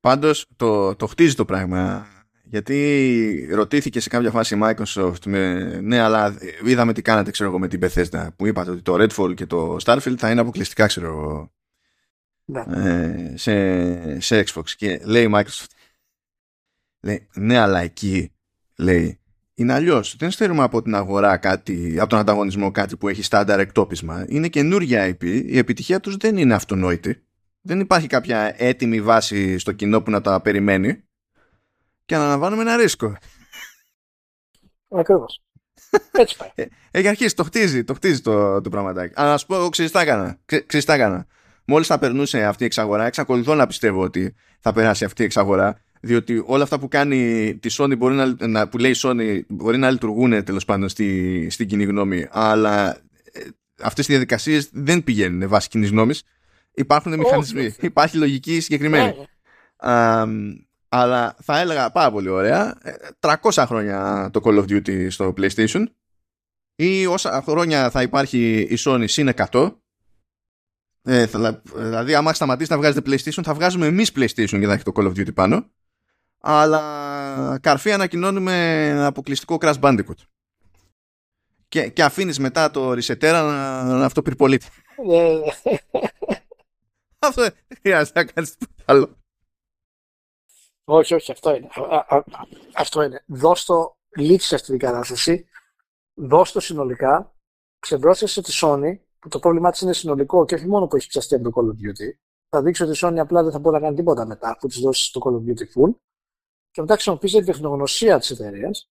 πάντως το, το χτίζει το πράγμα γιατί ρωτήθηκε σε κάποια φάση η Microsoft με, ναι αλλά είδαμε τι κάνατε ξέρω εγώ με την Bethesda που είπατε ότι το Redfall και το Starfield θα είναι αποκλειστικά ξέρω εγώ ναι. ε, σε, σε Xbox και λέει η Microsoft λέει, ναι αλλά εκεί λέει είναι αλλιώς. Δεν στερούμε από την αγορά κάτι, από τον ανταγωνισμό κάτι που έχει στάνταρ εκτόπισμα. Είναι καινούργια IP. Η επιτυχία τους δεν είναι αυτονόητη. Δεν υπάρχει κάποια έτοιμη βάση στο κοινό που να τα περιμένει. Και αναλαμβάνουμε ένα ρίσκο. Ακριβώς. <laughs> Έτσι πάει. Ε, έχει αρχίσει, το χτίζει, το χτίζει το, το πραγματάκι. Αλλά να σου πω, ξέρεις τι έκανα. έκανα. Μόλις θα περνούσε αυτή η εξαγορά, εξακολουθώ να πιστεύω ότι θα περάσει αυτή η εξαγορά διότι όλα αυτά που κάνει τη Sony μπορεί να, που λέει η Sony μπορεί να λειτουργούν τέλος πάντων στη, στην κοινή γνώμη αλλά ε, αυτές οι διαδικασίες δεν πηγαίνουν βάσει κοινής γνώμης. υπάρχουν μηχανισμοί, <laughs> υπάρχει λογική συγκεκριμένη. Ναι. αλλά θα έλεγα πάρα πολύ ωραία. 300 ε, χρόνια το Call of Duty στο PlayStation. Ή όσα χρόνια θα υπάρχει η Sony συν 100 ε, δηλαδή, άμα σταματήσει να βγάζετε PlayStation, θα βγάζουμε εμείς PlayStation για να έχει το Call of Duty πάνω αλλά καρφί ανακοινώνουμε αποκλειστικό Crash Bandicoot. Και, και αφήνεις μετά το Resetera να, να αυτοπυρπολείται. Ναι. αυτό δεν χρειάζεται να κάνεις τίποτα άλλο. Όχι, όχι, αυτό είναι. αυτό είναι. Δώσ' το, λύψη αυτή την κατάσταση, δώσ' το συνολικά, ξεμπρόσθεσε τη Sony, που το πρόβλημά της είναι συνολικό και όχι μόνο που έχει πιαστεί από το Call of Duty. Θα δείξει ότι η Sony απλά δεν θα μπορεί να κάνει τίποτα μετά που της δώσεις το Call of Duty full και μετά χρησιμοποίησε την τεχνογνωσία της εταιρείας.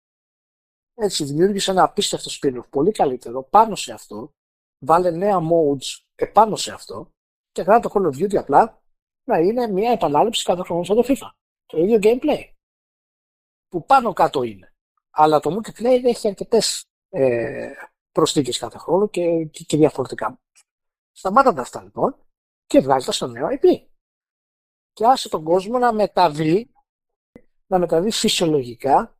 Έτσι, δημιούργησε ένα απίστευτο spin-off πολύ καλύτερο πάνω σε αυτό. Βάλε νέα modes επάνω σε αυτό και κάνει το Call of Duty απλά να είναι μια επανάληψη κάθε χρόνο σαν το FIFA. Το ίδιο gameplay. Που πάνω κάτω είναι. Αλλά το multiplayer έχει αρκετές ε, προσθήκες κάθε χρόνο και, και, και διαφορετικά. Σταμάτα τα αυτά λοιπόν και βγάζει τα στο νέο IP. Και άσε τον κόσμο να μεταβεί να μεταβεί φυσιολογικά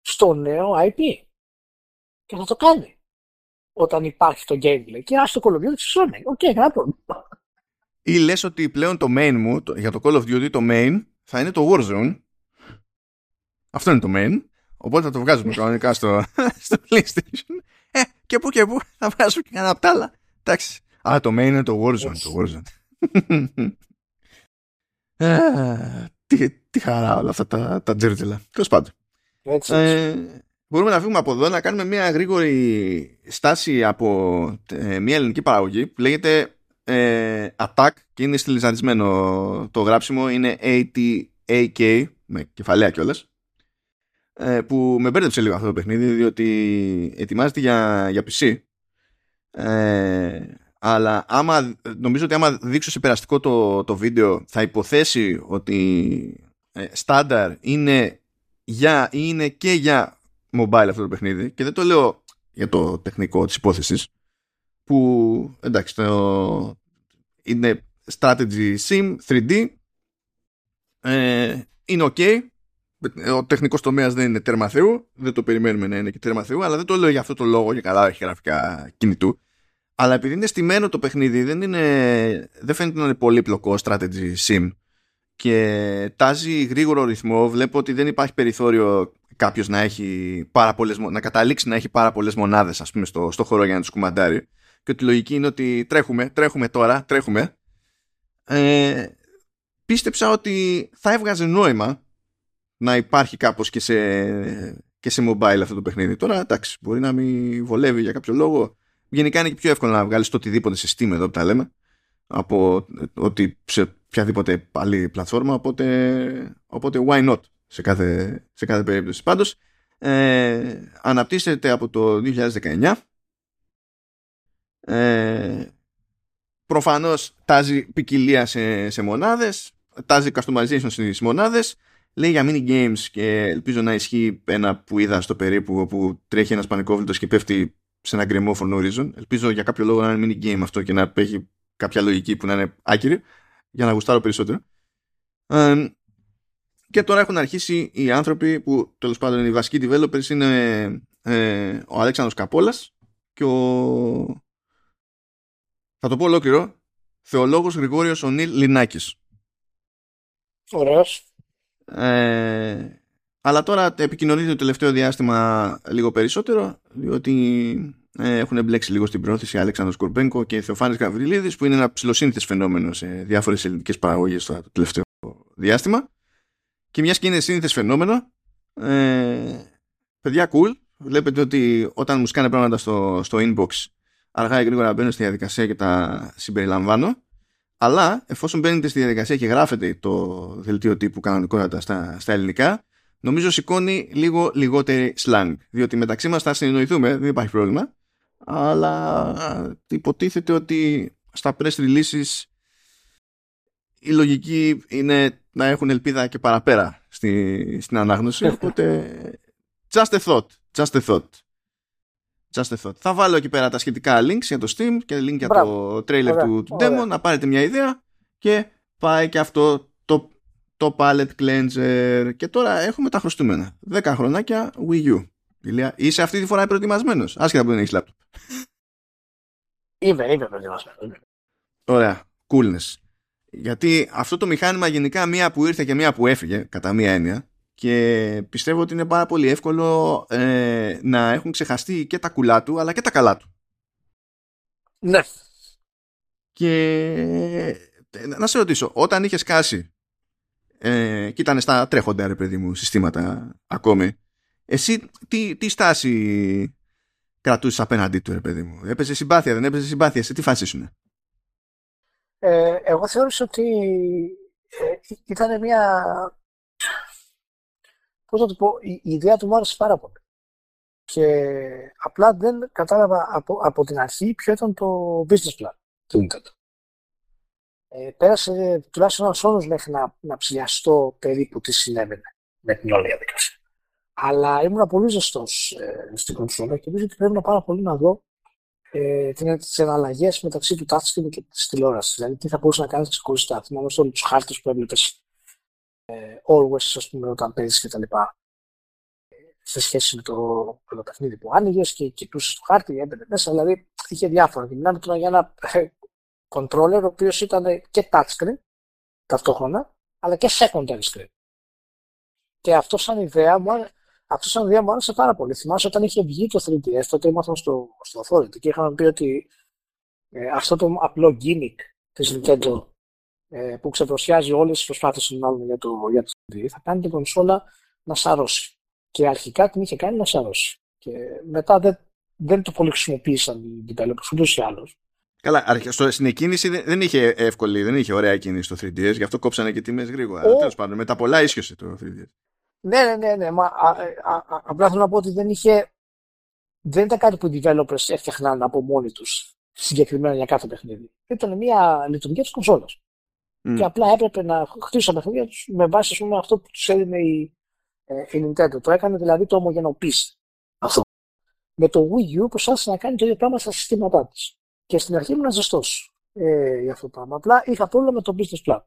στο νέο IP. Και θα το κάνει. Όταν υπάρχει το gameplay. Και ας είναι το Call of Duty στη Sony. Οκ, okay, πρόβλημα. Ή λες ότι πλέον το main μου, το, για το Call of Duty, το main θα είναι το Warzone. Αυτό είναι το main. Οπότε θα το βγάζουμε κανονικά στο, <laughs> στο PlayStation. Ε, και που και που θα βγάζουμε και κανένα απ' τα άλλα. Εντάξει. Α, το main είναι το Warzone. Το Warzone. <laughs> ε, τι, τι χαρά όλα αυτά τα, τα τζέρτζελα. Τέλος πάντων. Ε, μπορούμε να φύγουμε από εδώ να κάνουμε μια γρήγορη στάση από ε, μια ελληνική παραγωγή που λέγεται ε, Attack και είναι στυλιζαρισμένο το γράψιμο είναι ATAK με κεφαλαία κιόλας. Ε, που με μπέρδεψε λίγο αυτό το παιχνίδι διότι ετοιμάζεται για, για PC ε, αλλά άμα, νομίζω ότι άμα δείξω σε περαστικό το, το βίντεο θα υποθέσει ότι ε, στάνταρ είναι για είναι και για mobile αυτό το παιχνίδι. Και δεν το λέω για το τεχνικό της υπόθεσης που εντάξει το, είναι strategy sim 3D ε, είναι ok. Ο τεχνικός τομέας δεν είναι τέρμα θεού δεν το περιμένουμε να είναι και τέρμα θεού αλλά δεν το λέω για αυτό το λόγο για καλά έχει γραφικά κινητού αλλά επειδή είναι στημένο το παιχνίδι, δεν, είναι, δεν φαίνεται να είναι πολύπλοκο strategy sim και τάζει γρήγορο ρυθμό, βλέπω ότι δεν υπάρχει περιθώριο κάποιος να, έχει πάρα πολλές, να καταλήξει να έχει πάρα πολλές μονάδες στο, στο χώρο για να τους κουμαντάρει. Και ότι η λογική είναι ότι τρέχουμε, τρέχουμε τώρα, τρέχουμε. Ε, πίστεψα ότι θα έβγαζε νόημα να υπάρχει κάπως και σε, και σε mobile αυτό το παιχνίδι. Τώρα εντάξει, μπορεί να μην βολεύει για κάποιο λόγο γενικά είναι και πιο εύκολο να βγάλεις το οτιδήποτε σε Steam εδώ που τα λέμε από ότι σε οποιαδήποτε άλλη πλατφόρμα οπότε, οπότε why not σε κάθε, σε κάθε περίπτωση. Πάντως ε, αναπτύσσεται από το 2019 ε, προφανώς τάζει ποικιλία σε, σε μονάδες τάζει customization στις μονάδες. Λέει για mini games και ελπίζω να ισχύει ένα που είδα στο περίπου όπου τρέχει ένας πανικόβλητος και πέφτει σε ένα γκρεμό for no reason. Ελπίζω για κάποιο λόγο να είναι mini game αυτό και να έχει κάποια λογική που να είναι άκυρη για να γουστάρω περισσότερο. και τώρα έχουν αρχίσει οι άνθρωποι που τέλος πάντων οι βασικοί developers είναι ε, ο Αλέξανδρος Καπόλας και ο θα το πω ολόκληρο Θεολόγος Γρηγόριος Ονίλ Λινάκης. Ωραίος. Ε, αλλά τώρα επικοινωνείται το τελευταίο διάστημα λίγο περισσότερο διότι ε, έχουν εμπλέξει λίγο στην πρόθεση Αλέξανδρος Κορμπένκο και Θεοφάνης Γαβριλίδης που είναι ένα ψηλοσύνθετες φαινόμενο σε διάφορες ελληνικές παραγωγές το τελευταίο διάστημα. Και μιας και είναι σύνθετες φαινόμενο ε, παιδιά cool. Βλέπετε ότι όταν μου σκάνε πράγματα στο, στο inbox αργά ή γρήγορα μπαίνω στη διαδικασία και τα συμπεριλαμβάνω. Αλλά εφόσον μπαίνετε στη διαδικασία και γράφετε το δελτίο τύπου κανονικότατα στα, στα ελληνικά νομίζω σηκώνει λίγο λιγότερη slang διότι μεταξύ μας θα συνεννοηθούμε δεν υπάρχει πρόβλημα αλλά υποτίθεται ότι στα press releases η λογική είναι να έχουν ελπίδα και παραπέρα στη, στην ανάγνωση οπότε just a thought just a thought Just a thought. Θα βάλω εκεί πέρα τα σχετικά links για το Steam και link για το trailer του, του demo να πάρετε μια ιδέα και πάει και αυτό το, το palette cleanser και τώρα έχουμε τα χρωστούμενα 10 χρονάκια Wii U Ηλία, είσαι αυτή τη φορά προετοιμασμένος, άσχετα που δεν έχεις λάπτοπ. Είμαι, είμαι προετοιμασμένος. Ωραία, coolness. Γιατί αυτό το μηχάνημα γενικά μία που ήρθε και μία που έφυγε, κατά μία έννοια, και πιστεύω ότι είναι πάρα πολύ εύκολο ε, να έχουν ξεχαστεί και τα κουλά του αλλά και τα καλά του. Ναι. Και ε, να σε ρωτήσω, όταν είχες κάσει ε, και ήταν στα τρέχοντα ρε παιδί μου συστήματα ακόμη εσύ τι, τι στάση κρατούσες απέναντί του ρε παιδί μου; Έπαιζε συμπάθεια, δεν έπαιζε συμπάθεια; Σε τι φάση ήσουν ε, εγώ θεώρησα ότι ε, ήταν μια πώς να το πω, η, η ιδέα του μου άρεσε πάρα πολύ. Και απλά δεν κατάλαβα από, από την αρχή ποιο ήταν το business plan του Nintendo. Ε, πέρασε τουλάχιστον ένας χρόνο μέχρι να, να ψηλιαστώ περίπου τι συνέβαινε με την όλη διαδικασία. Αλλά ήμουν πολύ ζεστός ε, στην κονσόλα και νομίζω ότι πρέπει να πάρα πολύ να δω ε, τις εναλλαγές μεταξύ του touchscreen και της τηλεόρασης. Δηλαδή, τι θα μπορούσε να κάνει ξεχωριστά. Θυμάμαι όλους τους χάρτες που έβλεπες ε, always, ας πούμε, όταν παίζεις και τα λοιπά σε σχέση με το, το παιχνίδι που άνοιγες και κοιτούσε το χάρτη, έμπαινε μέσα. Δηλαδή είχε διάφορα. Και μιλάμε τώρα για ένα ε, controller ο οποίος ήταν και touchscreen ταυτόχρονα, αλλά και secondary screen. Και αυτό σαν ιδέα μου, αυτό σαν ιδέα μου άρεσε πάρα πολύ. Θυμάσαι όταν είχε βγει το 3DS, τότε ήμασταν στο, στο Authority και είχαμε πει ότι ε, αυτό το απλό gimmick της Nintendo ε, που ξεπροσιάζει όλες τις προσπάθειες των για το, για το 3D, θα κάνει την κονσόλα να σαρώσει. Και αρχικά την είχε κάνει να σαρώσει. Και μετά δεν, δεν το πολύ χρησιμοποίησαν οι developers ούτως ή άλλως. Καλά, στο, στην εκκίνηση δεν είχε εύκολη, δεν είχε ωραία κίνηση στο 3DS, γι' αυτό κόψανε και τιμές γρήγορα. Oh. Τέλος πάντων, με τα πολλά ίσιοσε το 3DS. Ναι, ναι, ναι, ναι. Μα, α, α, α, απλά θέλω να πω ότι δεν είχε. Δεν ήταν κάτι που οι developers έφτιαχναν από μόνοι τους συγκεκριμένα για κάθε παιχνίδι. Ήταν μια λειτουργία της κονσόλας. Mm. Και απλά έπρεπε να χτίσουν τα παιχνίδια τους με βάση πούμε, αυτό που τους έδινε η, ε, η Nintendo. Το έκανε δηλαδή το ομογενοποίηση. Αυτό. Με το Wii U προσπάθησε να κάνει το ίδιο πράγμα στα συστήματά της. Και στην αρχή ήμουν ζεστός ε, για αυτό το πράγμα. Απλά είχα πρόβλημα με το business plan.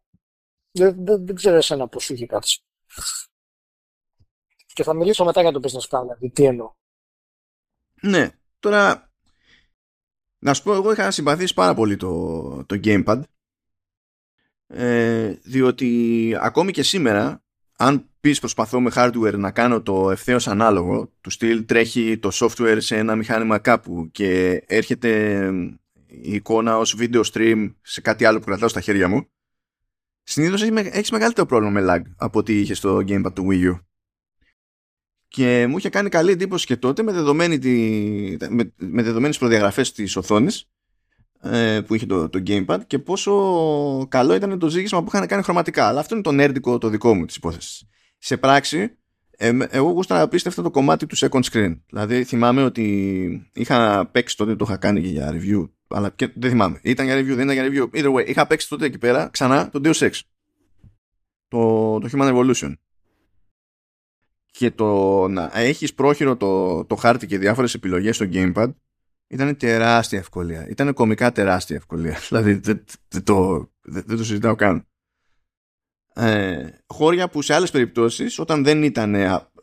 Δεν, δεν, δεν ξέρω εσένα πώς σου είχε κάτσει. Και θα μιλήσω μετά για το business plan, δηλαδή τι εννοώ. Ναι, τώρα να σου πω, εγώ είχα συμπαθήσει πάρα πολύ το, το Gamepad ε, διότι ακόμη και σήμερα αν πεις προσπαθώ με hardware να κάνω το ευθέως ανάλογο του στυλ τρέχει το software σε ένα μηχάνημα κάπου και έρχεται η εικόνα ως video stream σε κάτι άλλο που κρατάω στα χέρια μου συνήθως έχεις μεγαλύτερο πρόβλημα με lag από ό,τι είχε στο gamepad του Wii U και μου είχε κάνει καλή εντύπωση και τότε με, δεδομένη τη, με, με δεδομένες προδιαγραφές της οθόνης ε, που είχε το, το gamepad και πόσο καλό ήταν το ζήγισμα που είχαν κάνει χρωματικά. Αλλά αυτό είναι το νέρντικο το δικό μου της υπόθεσης. Σε πράξη, ε, εγώ γούσταρα απίστευτα το κομμάτι του second screen. Δηλαδή θυμάμαι ότι είχα παίξει τότε, το είχα κάνει και για review, αλλά και, δεν θυμάμαι. Ήταν για review, δεν ήταν για review. Either way, είχα παίξει τότε εκεί πέρα ξανά το Deus Ex. Το, το Human Evolution. και το να έχεις πρόχειρο το, το χάρτη και διάφορες επιλογές στο gamepad ήταν τεράστια ευκολία. Ήταν κομικά τεράστια ευκολία. <laughs> Δηλαδή δεν, το, δεν, το συζητάω καν. Ε, χώρια που σε άλλες περιπτώσεις όταν δεν ήταν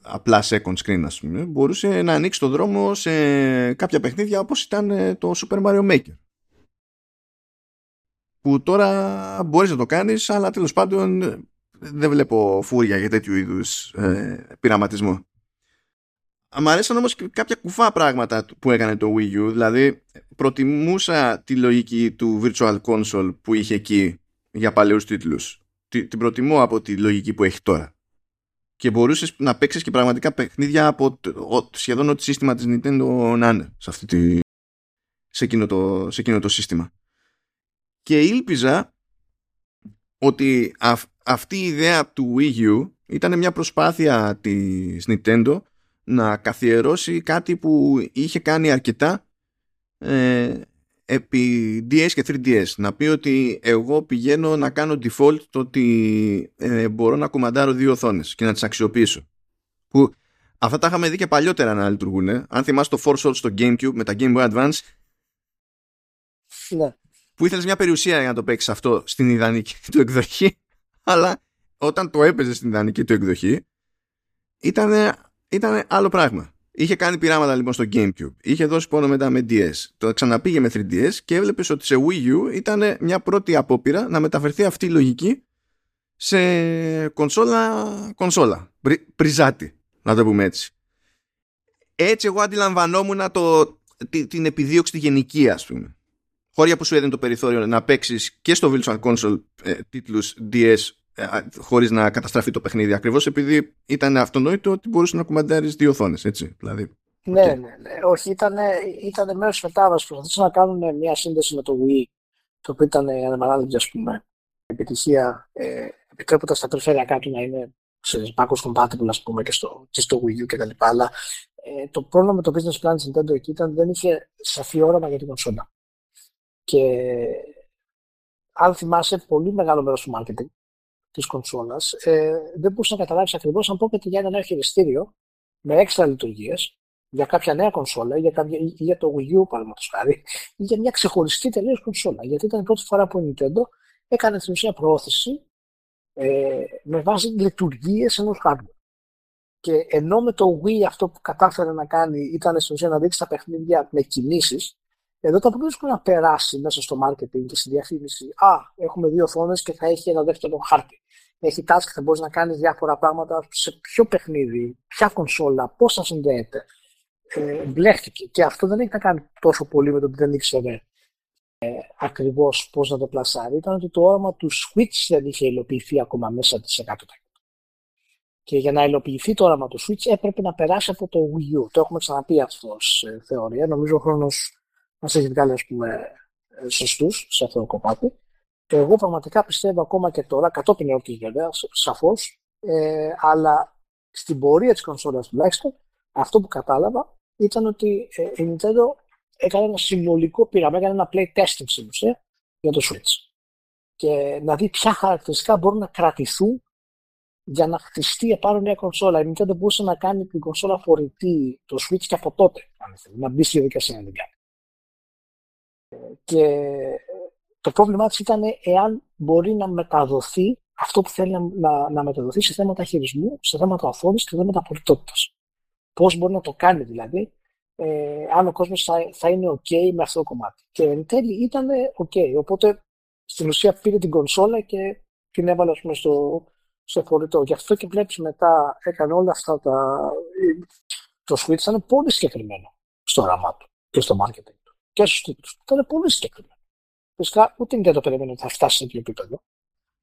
απλά second screen ας πούμε μπορούσε να ανοίξει το δρόμο σε κάποια παιχνίδια όπως ήταν ε, το Super Mario Maker. Που τώρα μπορείς να το κάνεις αλλά τέλος πάντων δεν βλέπω φούρια για τέτοιου είδους ε, πειραματισμό. Μ' αρέσαν όμως και κάποια κουφά πράγματα που έκανε το Wii U. Δηλαδή προτιμούσα τη λογική του Virtual Console που είχε εκεί για παλαιούς τίτλους την προτιμώ από τη λογική που έχει τώρα και μπορούσες να παίξεις και πραγματικά παιχνίδια από σχεδόν ό,τι σύστημα της Nintendo να είναι σε, αυτή τη, σε, εκείνο το, σε εκείνο το σύστημα. Και ήλπιζα ότι αυτή η ιδέα του Wii U ήταν μια προσπάθεια της Nintendo να καθιερώσει κάτι που είχε κάνει αρκετά ε, επί DS και 3DS να πει ότι εγώ πηγαίνω να κάνω default το ότι ε, μπορώ να κουμαντάρω δύο οθόνες και να τις αξιοποιήσω. Που αυτά τα είχαμε δει και παλιότερα να λειτουργούν αν θυμάσαι το Force Souls στο Gamecube με τα Game Boy Advance. Ναι. που ήθελες μια περιουσία για να το παίξεις αυτό στην ιδανική <laughs> του εκδοχή. Αλλά όταν το έπαιζες στην ιδανική του εκδοχή ήταν, ήταν άλλο πράγμα Είχε κάνει πειράματα λοιπόν στο Gamecube. Είχε δώσει πόνο μετά με DS. Το ξαναπήγε με 3DS και έβλεπες ότι σε Wii U ήταν μια πρώτη απόπειρα να μεταφερθεί αυτή η λογική σε κονσόλα, κονσόλα. πριζάτη, να το πούμε έτσι. Έτσι εγώ αντιλαμβανόμουν το, την επιδίωξη τη γενική ας πούμε. Χώρια που σου έδινε το περιθώριο να παίξεις και στο Virtual Console ε, τίτλους DS ε, χωρίς να καταστραφεί το παιχνίδι ακριβώς επειδή ήταν αυτονόητο ότι μπορούσε να κουμαντάρεις δύο οθόνες έτσι δηλαδή ναι, ναι, ναι, όχι, ήταν, ήταν μέρος τη μετάβαση. Προσπαθούσαν να κάνουν μια σύνδεση με το Wii, το οποίο ήταν ανεμαράδεκτη, ας πούμε, επιτυχία, ε, επιτρέποντας τα περιφερειακά του να είναι σε backwards compatible, ας πούμε, και στο, και στο Wii U κτλ. Αλλά ε, το πρόβλημα με το business plan της Nintendo εκεί ήταν δεν είχε σαφή όραμα για την κονσόλα. Και αν θυμάσαι, πολύ μεγάλο μέρος του marketing της κονσόλας, ε, δεν μπορούσε να καταλάβεις ακριβώς αν πρόκειται για ένα νέο χειριστήριο με έξτρα λειτουργίες για κάποια νέα κονσόλα ή για, κάποια, ή για το Wii U, παραδείγματος χάρη, ή για μια ξεχωριστή τελείως κονσόλα. Γιατί ήταν η πρώτη φορά που η Nintendo έκανε στην ουσία προώθηση ε, με βάση λειτουργίες ενός hardware. Και ενώ με το Wii αυτό που κατάφερε να κάνει ήταν στην ουσία να δείξει τα παιχνίδια με κινήσεις, εδώ το πρόβλημα να περάσει μέσα στο marketing και στη διαφήμιση. Α, έχουμε δύο οθόνες και θα έχει ένα δεύτερο χάρτη. Έχει task, θα μπορείς να κάνεις διάφορα πράγματα σε ποιο παιχνίδι, ποια κονσόλα, πώς θα συνδέεται. Ε, μπλέχτηκε. Και αυτό δεν έχει να κάνει τόσο πολύ με το ότι δεν ήξερε ε, ακριβώς πώς να το πλασάρει. Ήταν ότι το όραμα του Switch δεν είχε υλοποιηθεί ακόμα μέσα της 100%. Και για να υλοποιηθεί το όραμα του Switch έπρεπε να περάσει από το Wii U. Το έχουμε ξαναπεί αυτό ε, θεωρία. Νομίζω ο χρόνος μα έχει βγάλει ας πούμε, ε, σωστού σε αυτό το κομμάτι. Και εγώ πραγματικά πιστεύω ακόμα και τώρα, κατόπιν εορτή βέβαια, σαφώς, ε, αλλά στην πορεία της κονσόλας τουλάχιστον, αυτό που κατάλαβα ήταν ότι ε, η Nintendo έκανε ένα συνολικό πείραμα, έκανε ένα play testing στην ουσία για το Switch. Και να δει ποια χαρακτηριστικά μπορούν να κρατηθούν για να χτιστεί επάνω μια κονσόλα. Η Nintendo μπορούσε να κάνει την κονσόλα φορητή, το Switch και από τότε, αν να μπει στη διαδικασία να την κάνει. Και το πρόβλημά της ήταν εάν μπορεί να μεταδοθεί αυτό που θέλει να, να, μεταδοθεί σε θέματα χειρισμού, σε θέματα οθόνης και σε θέματα πολιτότητας. Πώς μπορεί να το κάνει δηλαδή, ε, αν ο κόσμος θα, θα, είναι OK με αυτό το κομμάτι. Και εν τέλει ήταν OK. Οπότε στην ουσία πήρε την κονσόλα και την έβαλε πούμε, στο, στο φορητό. Γι' αυτό και βλέπεις μετά έκανε όλα αυτά τα. Το Switch ήταν πολύ συγκεκριμένο στο όραμά του και στο marketing και στου τίτλου. Ήταν πολύ συγκεκριμένο. Φυσικά ούτε δεν το περιμένω ότι θα φτάσει σε τέτοιο επίπεδο.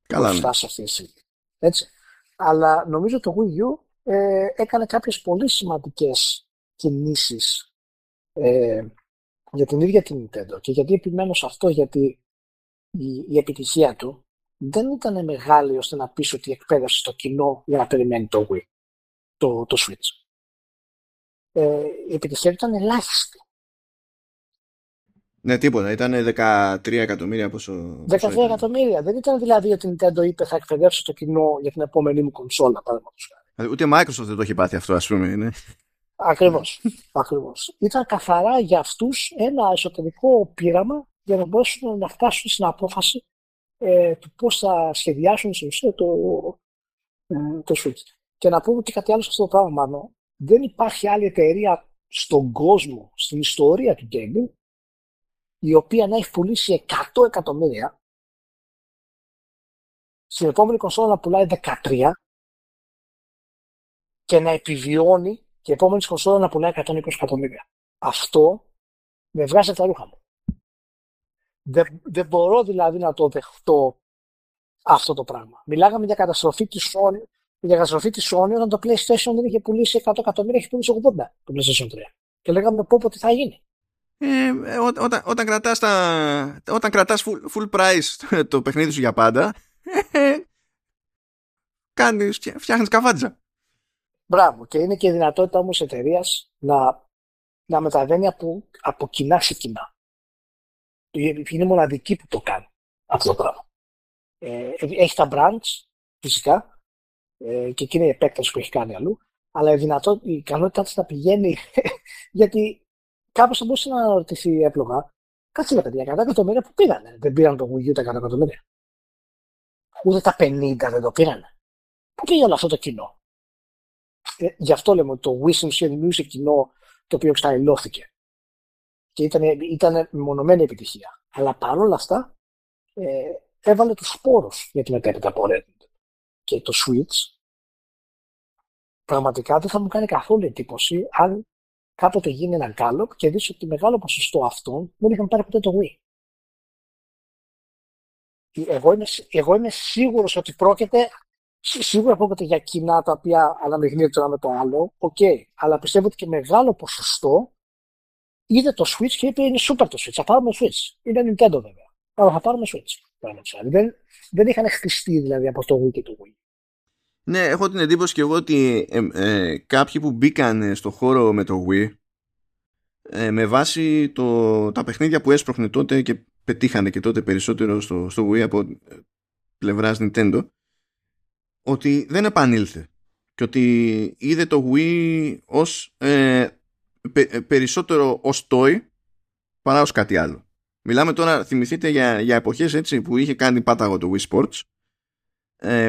Καλά. Θα ναι. φτάσει αυτή τη στιγμή. Έτσι. Αλλά νομίζω το Wii U ε, έκανε κάποιες πολύ σημαντικές κινήσεις ε, για την ίδια την Nintendo. Και γιατί επιμένω σε αυτό, γιατί η, η επιτυχία του δεν ήταν μεγάλη ώστε να πείσει ότι εκπαίδευσε το κοινό για να περιμένει το Wii, το, το Switch. Ε, η επιτυχία του ήταν ελάχιστη. Ναι, τίποτα. Ήταν 13 εκατομμύρια πόσο. 13 εκατομμύρια. Δεν ήταν δηλαδή ότι η Nintendo είπε θα εκπαιδεύσω το κοινό για την επόμενη μου κονσόλα, παραδείγματος χάρη. Δηλαδή, ούτε Microsoft δεν το έχει πάθει αυτό, ας πούμε. Είναι. Ακριβώς. Ακριβώς. Ήταν καθαρά για αυτούς ένα εσωτερικό πείραμα για να μπορέσουν να φτάσουν στην απόφαση ε, του πώς θα σχεδιάσουν στην ουσία το, ε, το Switch. Και να πούμε και κάτι άλλο σε αυτό το πράγμα, μάλλον. Δεν υπάρχει άλλη εταιρεία στον κόσμο, στην ιστορία του gaming, η οποία να έχει πουλήσει 100 εκατομμύρια, στην επόμενη κονσόλα να πουλάει 13 και να επιβιώνει και η επόμενη κονσόλα να πουλάει 120 εκατομμύρια. Αυτό με βγάζει τα ρούχα μου. Δεν, δεν μπορώ δηλαδή να το δεχτώ αυτό το πράγμα. Μιλάγαμε για καταστροφή της Sony, για καταστροφή της Sony όταν το PlayStation δεν είχε πουλήσει 100 εκατομμύρια, είχε πουλήσει 80 το PlayStation 3. Και λέγαμε πω πω τι θα γίνει. Ε, ό, όταν, όταν κρατάς, τα, όταν κρατάς full, full price <laughs> το παιχνίδι σου για πάντα ε, <laughs> κάνεις, φτιάχνεις καβάτζα. Μπράβο. Και είναι και η δυνατότητα όμως εταιρείας να, να μεταβαίνει από, από κοινά σε κοινά. Είναι μοναδική που το κάνει αυτό το πράγμα. Ε, έχει τα brands, φυσικά, ε, και εκεί είναι η επέκταση που έχει κάνει αλλού, αλλά η, δυνατότητα, η ικανότητά της να πηγαίνει, <laughs> γιατί κάποιο θα μπορούσε να αναρωτηθεί έπλογα, κάτσε τα παιδιά, 100 εκατομμύρια που πήγανε. Δεν πήραν το Wii U τα 100 εκατομμύρια. Ούτε τα 50 δεν το πήρανε. Πού πήγε όλο αυτό το κοινό; Ε, γι' αυτό λέμε ότι το Wii Sim δημιούργησε κοινό το οποίο εξαϋλώθηκε. Και ήταν, ήταν μεμονωμένη επιτυχία. Αλλά παρόλα αυτά ε, έβαλε τους σπόρους για την μετέπειτα πορεία. Και το Switch πραγματικά δεν θα μου κάνει καθόλου εντύπωση αν κάποτε γίνει ένα γκάλωπ και δεις ότι μεγάλο ποσοστό αυτών δεν είχαν πάρει ποτέ το Wii. Εγώ είμαι, εγώ είμαι σίγουρος ότι πρόκειται σίγουρα πρόκειται για κοινά τα οποία αναμειγνύονται το ένα με το άλλο, οκ, okay. αλλά πιστεύω ότι και μεγάλο ποσοστό είδε το Switch και είπε είναι super το Switch, θα πάρουμε Switch. Είναι Nintendo βέβαια, αλλά θα πάρουμε Switch. Δεν, δεν είχαν χτιστεί δηλαδή από το Wii και το Wii. Ναι, έχω την εντύπωση και εγώ ότι ε, ε, κάποιοι που μπήκαν στο χώρο με το Wii ε, με βάση το, τα παιχνίδια που έσπροχνε τότε και πετύχανε και τότε περισσότερο στο, στο Wii από πλευράς Nintendo ότι δεν επανήλθε και ότι είδε το Wii ως ε, περισσότερο ως toy παρά ως κάτι άλλο. Μιλάμε τώρα, θυμηθείτε για, για εποχές έτσι που είχε κάνει πάταγο το Wii Sports ε,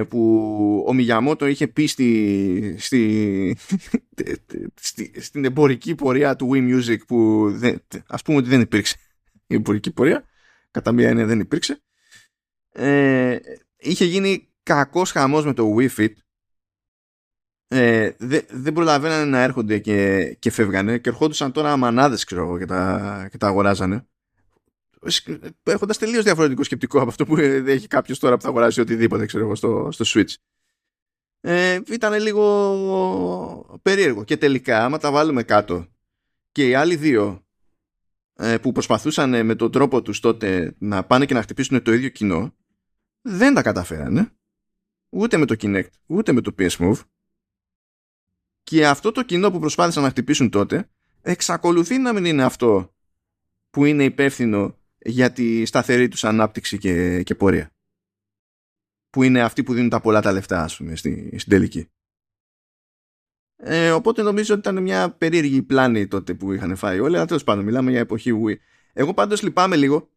που ο Μιγιαμότο είχε πει στη, στη, <laughs> στη, στην εμπορική πορεία του Wii Music που δεν, ας πούμε ότι δεν υπήρξε. Η εμπορική πορεία κατά μία έννοια δεν υπήρξε. Ε, είχε γίνει κακός χαμός με το Wii Fit. Ε, δε, δεν προλαβαίνανε να έρχονται και, και φεύγανε και ερχόντουσαν τώρα μανάδες ξέρω και τα, και τα αγοράζανε έχοντας τελείως διαφορετικό σκεπτικό από αυτό που έχει κάποιος τώρα που θα αγοράσει οτιδήποτε ξέρω, στο, στο Switch. Ε, ήταν λίγο περίεργο. Και τελικά, άμα τα βάλουμε κάτω και οι άλλοι δύο ε, που προσπαθούσαν με τον τρόπο τους τότε να πάνε και να χτυπήσουν το ίδιο κοινό, δεν τα καταφέρανε. Ούτε με το Kinect, ούτε με το PS Move. Και αυτό το κοινό που προσπάθησαν να χτυπήσουν τότε, εξακολουθεί να μην είναι αυτό που είναι υπεύθυνο για τη σταθερή τους ανάπτυξη και, και πορεία. Που είναι αυτοί που δίνουν τα πολλά τα λεφτά, ας πούμε, στη, στην τελική. Ε, οπότε νομίζω ότι ήταν μια περίεργη πλάνη τότε που είχαν φάει όλοι, αλλά τέλος πάντων μιλάμε για εποχή Wii. Εγώ πάντως λυπάμαι λίγο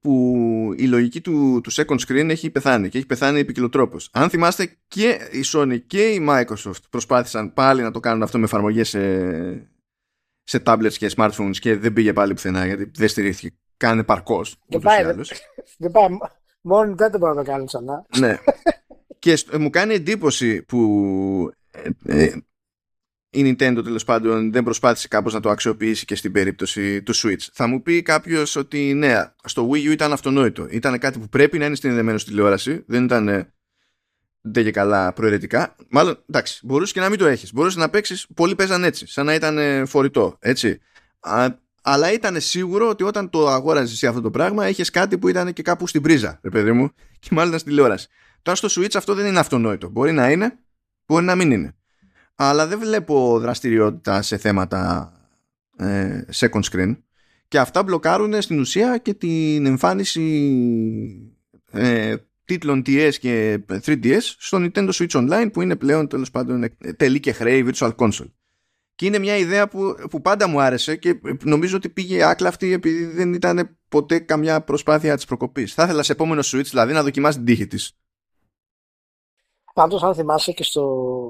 που η λογική του, του second screen έχει πεθάνει και έχει πεθάνει επικοινωτρόπως. Αν θυμάστε και η Sony και η Microsoft προσπάθησαν πάλι να το κάνουν αυτό με εφαρμογές σε, σε tablets και smartphones και δεν πήγε πάλι πουθενά γιατί δεν στηρίχθηκε καν επαρκώς. Δεν πάει, <laughs> δεν πάει. Μόνο δεν μπορεί να το κάνει ξανά. Ναι. <laughs> και μου κάνει εντύπωση που ε, ε, η Nintendo τέλος πάντων δεν προσπάθησε κάπως να το αξιοποιήσει και στην περίπτωση του Switch. Θα μου πει κάποιος ότι ναι, στο Wii U ήταν αυτονόητο. Ήταν κάτι που πρέπει να είναι συνδεδεμένο στη τηλεόραση. Δεν ήταν δεν και καλά προαιρετικά. Μάλλον, εντάξει, μπορούσες και να μην το έχεις. Μπορούσες να παίξεις. Πολλοί παίζαν έτσι, σαν να ήταν φορητό. Έτσι. Α, αλλά ήταν σίγουρο ότι όταν το αγόραζες αυτό το πράγμα, είχες κάτι που ήταν και κάπου στην πρίζα, ρε παιδί μου, <laughs> και μάλλον στην τηλεόραση. Τώρα στο Switch αυτό δεν είναι αυτονόητο. Μπορεί να είναι, μπορεί να μην είναι. Αλλά δεν βλέπω δραστηριότητα σε θέματα ε, second screen. Και αυτά μπλοκάρουν στην ουσία και την εμφάνιση ε, τίτλων DS και 3DS στο Nintendo Switch Online που είναι πλέον τέλος πάντων τελεί και χρέη Virtual Console. Και είναι μια ιδέα που, που πάντα μου άρεσε και νομίζω ότι πήγε άκλαυτη επειδή δεν ήταν ποτέ καμιά προσπάθεια της προκοπής. Θα ήθελα σε επόμενο Switch δηλαδή να δοκιμάσει την τύχη της. Πάντως αν θυμάσαι και στο,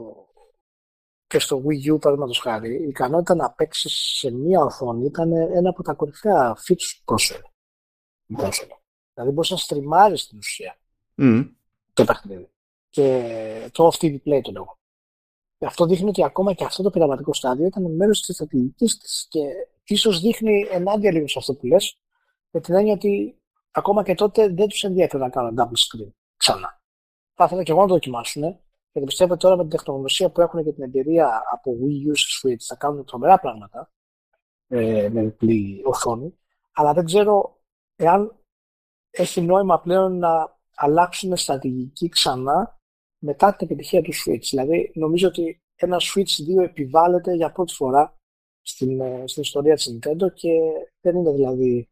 και στο Wii U παραδείγματος χάρη, η ικανότητα να παίξεις σε μία οθόνη ήταν ένα από τα κορυφαία features του console. Δηλαδή μπορείς να στριμάρεις στην ουσία mm. το παιχνίδι. Και το off TV play το λόγο. Αυτό δείχνει ότι ακόμα και αυτό το πειραματικό στάδιο ήταν μέρος της στρατηγικής της και ίσως δείχνει ενάντια λίγο σε αυτό που λες, με την έννοια ότι ακόμα και τότε δεν τους ενδιαφέρει να κάνουν double screen ξανά. Θα ήθελα και εγώ να το δοκιμάσουν, γιατί πιστεύω ότι τώρα με την τεχνογνωσία που έχουν και την εμπειρία από Wii U σε Switch θα κάνουν τρομερά πράγματα ε, με διπλή οθόνη. Αλλά δεν ξέρω εάν έχει νόημα πλέον να αλλάξουν στρατηγική ξανά μετά την επιτυχία του Switch. Δηλαδή, νομίζω ότι ένα Switch 2 επιβάλλεται για πρώτη φορά στην, ε, στην ιστορία της Nintendo και δεν είναι δηλαδή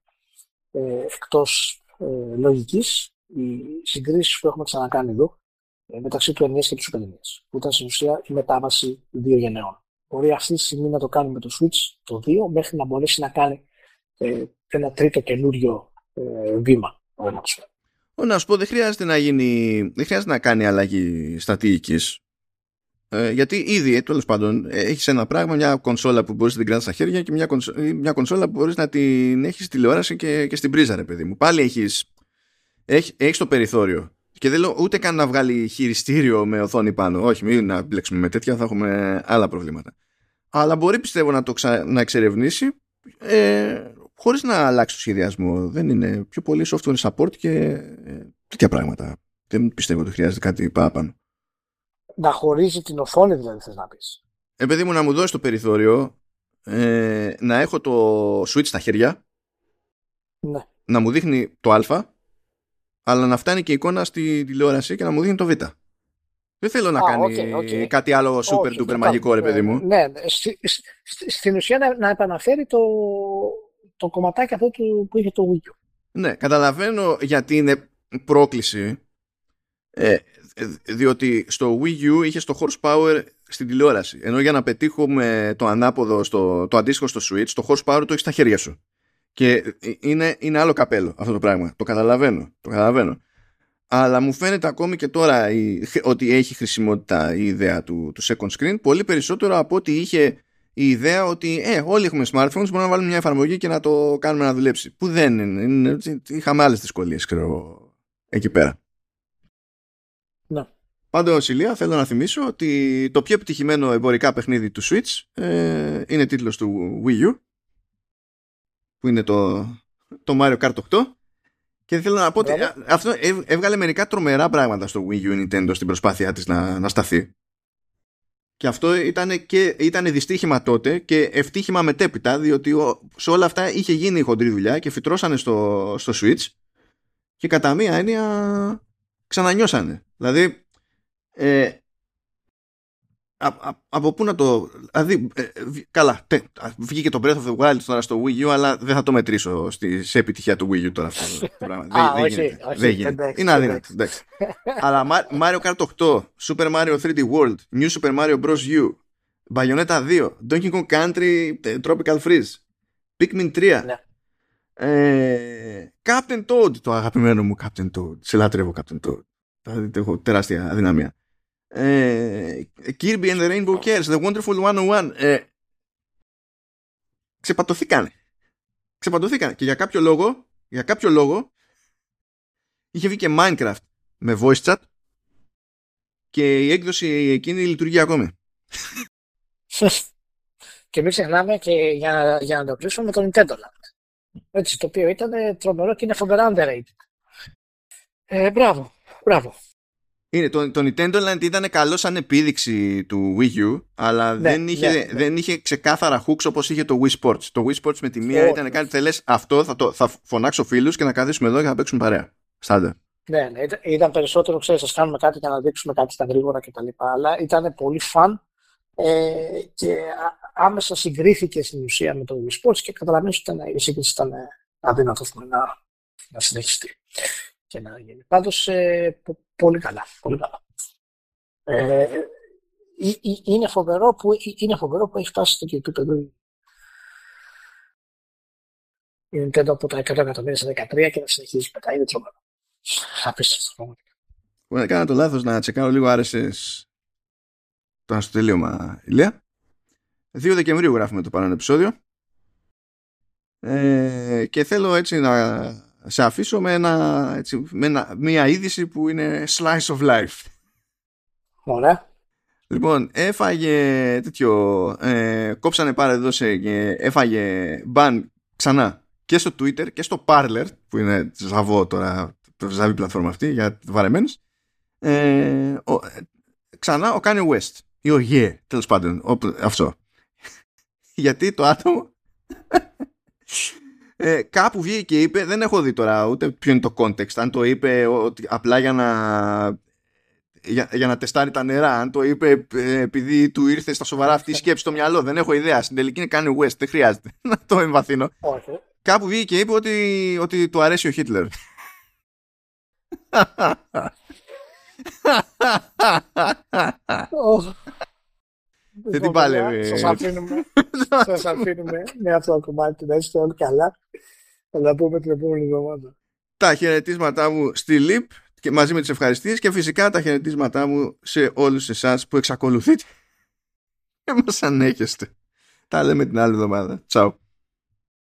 ε, εκτός ε, λογικής οι συγκρίσεις που έχουμε ξανακάνει εδώ ε, μεταξύ του NES και του Super NES, που ήταν στην ουσία η μετάβαση δύο γενναιών. Μπορεί αυτή τη στιγμή να το κάνει με το Switch το 2 μέχρι να μπορέσει να κάνει ε, ένα τρίτο καινούριο ε, βήμα. Να σου πω, δεν χρειάζεται να γίνει, δεν χρειάζεται να κάνει αλλαγή στρατηγικής. Ε, γιατί ήδη, τέλος πάντων, έχεις ένα πράγμα, μια κονσόλα που μπορείς να την κρατάς στα χέρια και μια, κονσόλα, μια κονσόλα που μπορείς να την έχεις τηλεόραση και, και στην πρίζα, ρε παιδί μου. Πάλι έχεις έχεις το περιθώριο. Και δεν λέω ούτε καν να βγάλει χειριστήριο με οθόνη πάνω. Όχι, μην να μπλέξουμε με τέτοια, θα έχουμε άλλα προβλήματα. Αλλά μπορεί πιστεύω να το ξα... να εξερευνήσει ε, χωρίς να αλλάξει το σχεδιασμό. Δεν είναι πιο πολύ software support και ε, τέτοια πράγματα. Δεν πιστεύω ότι χρειάζεται κάτι παραπάνω. Να χωρίζει την οθόνη δηλαδή θες να πεις. Επειδή μου να μου δώσεις το περιθώριο ε, να έχω το switch στα χέρια ναι. να μου δείχνει το α αλλά να φτάνει και η εικόνα στη τηλεόραση και να μου δίνει το β. Δεν θέλω να κάνει κάτι άλλο super duper μαγικό, ρε παιδί μου. Ναι, ναι. στην ουσία να, να επαναφέρει το, το κομματάκι αυτό του, που είχε το Wii U. Ναι, καταλαβαίνω γιατί είναι πρόκληση. Ε, διότι στο Wii U είχε το horsepower στην τηλεόραση. Ενώ για να πετύχουμε το ανάποδο, στο, το αντίστοιχο στο Switch, το horsepower το έχεις στα χέρια σου. Και είναι, είναι άλλο καπέλο αυτό το πράγμα. Το καταλαβαίνω. Το καταλαβαίνω. Αλλά μου φαίνεται ακόμη και τώρα η, ότι έχει χρησιμότητα η ιδέα του, του second screen πολύ περισσότερο από ότι είχε η ιδέα ότι ε, όλοι έχουμε smartphones, μπορούμε να βάλουμε μια εφαρμογή και να το κάνουμε να δουλέψει. Που δεν είναι. είναι είχαμε άλλες δυσκολίες, ξέρω, εκεί πέρα. Ναι. Πάντω, Ηλία, θέλω να θυμίσω ότι το πιο επιτυχημένο εμπορικά παιχνίδι του Switch ε, είναι τίτλος του Wii U που είναι το, το Mario Kart 8 και θέλω να πω ότι αυτό έβγαλε μερικά τρομερά πράγματα στο Wii U Nintendo στην προσπάθειά της να, να σταθεί. Και αυτό ήταν, και, ήταν δυστύχημα τότε και ευτύχημα μετέπειτα, διότι σε όλα αυτά είχε γίνει η χοντρή δουλειά και φυτρώσανε στο, στο Switch και κατά μία έννοια ξανανιώσανε. Δηλαδή, ε, από πού να το. Δηλαδή, ε, καλά, τε, βγήκε το Breath of the Wild τώρα στο Wii U, αλλά δεν θα το μετρήσω στη, σε επιτυχία του Wii U τώρα αυτό το πράγμα. <laughs> δεν, γίνεται. δεν γίνεται. Είναι αδύνατο. αλλά Mario Kart 8, Super Mario 3D World, New Super Mario Bros. U, Bayonetta 2, Donkey Kong Country, Tropical Freeze, Pikmin 3. Ναι. Ε, Captain Toad, το αγαπημένο μου Captain Toad. Σε λατρεύω Captain Toad. Δηλαδή, έχω τεράστια αδυναμία ε, Kirby and the Rainbow Cares, The Wonderful 101 ε, ξεπατωθήκανε. Ξεπατωθήκανε. Και για κάποιο λόγο, για κάποιο λόγο είχε βγει και Minecraft με voice chat και η έκδοση εκείνη λειτουργεί ακόμη. <laughs> και μην ξεχνάμε και για, για να το κλείσουμε με το Nintendo Land. Έτσι, το οποίο ήταν τρομερό και είναι φοβερά underrated. Ε, μπράβο, μπράβο. Είναι, το, το Nintendo Land ήταν καλό σαν επίδειξη του Wii U, αλλά ναι, δεν, είχε, ναι, ναι. δεν είχε ξεκάθαρα hooks όπως είχε το Wii Sports. Το Wii Sports με τη μία ήταν κάτι που λες αυτό θα, το, θα φωνάξω φίλους και να καθίσουμε εδώ και να παίξουμε παρέα. Στάντε. Ναι, ναι, ήταν περισσότερο, ξέρεις, σας κάνουμε κάτι για να δείξουμε κάτι στα γρήγορα κτλ. Αλλά ήταν πολύ φαν ε, και άμεσα συγκρίθηκε στην ουσία με το Wii Sports και καταλαβαίνεις ότι η σύγκριση ήταν αδύνατο να, να συνεχιστεί. και να γίνει. Πάντως, ε, πολύ καλά. Πολύ καλά. Ε, είναι, φοβερό που, είναι φοβερό που έχει φτάσει στο τέτοιο επίπεδο η Nintendo από τα 100 εκατομμύρια σε 13 και να συνεχίζει μετά. Είναι τρομερό. Απίστευτο πραγματικά. Έκανα το λάθος να τσεκάρω λίγο RSS το στο τελείωμα ηλία. 2 Δεκεμβρίου γράφουμε το παρόν επεισόδιο. Ε, και θέλω έτσι να σε αφήσω με, ένα, έτσι, με ένα, μια είδηση που είναι slice of life. Ωραία. Λοιπόν, έφαγε τέτοιο, ε, κόψανε πάρα εδώ σε, και έφαγε μπαν ξανά και στο Twitter και στο Parler που είναι ζαβό τώρα, ζαβή πλατφόρμα αυτή για βαρεμένους ε, ο, ξανά ο Kanye West ή ο Ye τέλος πάντων αυτό <laughs> γιατί το άτομο ε, κάπου βγήκε και είπε δεν έχω δει τώρα ούτε ποιο είναι το context αν το είπε ότι απλά για να για, για να τεστάρει τα νερά αν το είπε ε, επειδή του ήρθε στα σοβαρά αυτή η σκέψη στο μυαλό δεν έχω ιδέα. Στην τελική είναι Kanye West δεν χρειάζεται <laughs> να το εμβαθύνω. Κάπου βγήκε και είπε ότι, ότι του αρέσει ο Χίτλερ Δεν την παλεύει. Σας αφήνουμε, <laughs> σας αφήνουμε με αυτό το κομμάτι να είστε όλοι καλά. Θα τα πούμε την επόμενη εβδομάδα. Τα χαιρετίσματά μου στη ΛΥΠ και μαζί με τις ευχαριστίες και φυσικά τα χαιρετίσματά μου σε όλους εσάς που εξακολουθείτε και μας ανέχεστε. Τα λέμε την άλλη εβδομάδα. Τσάου.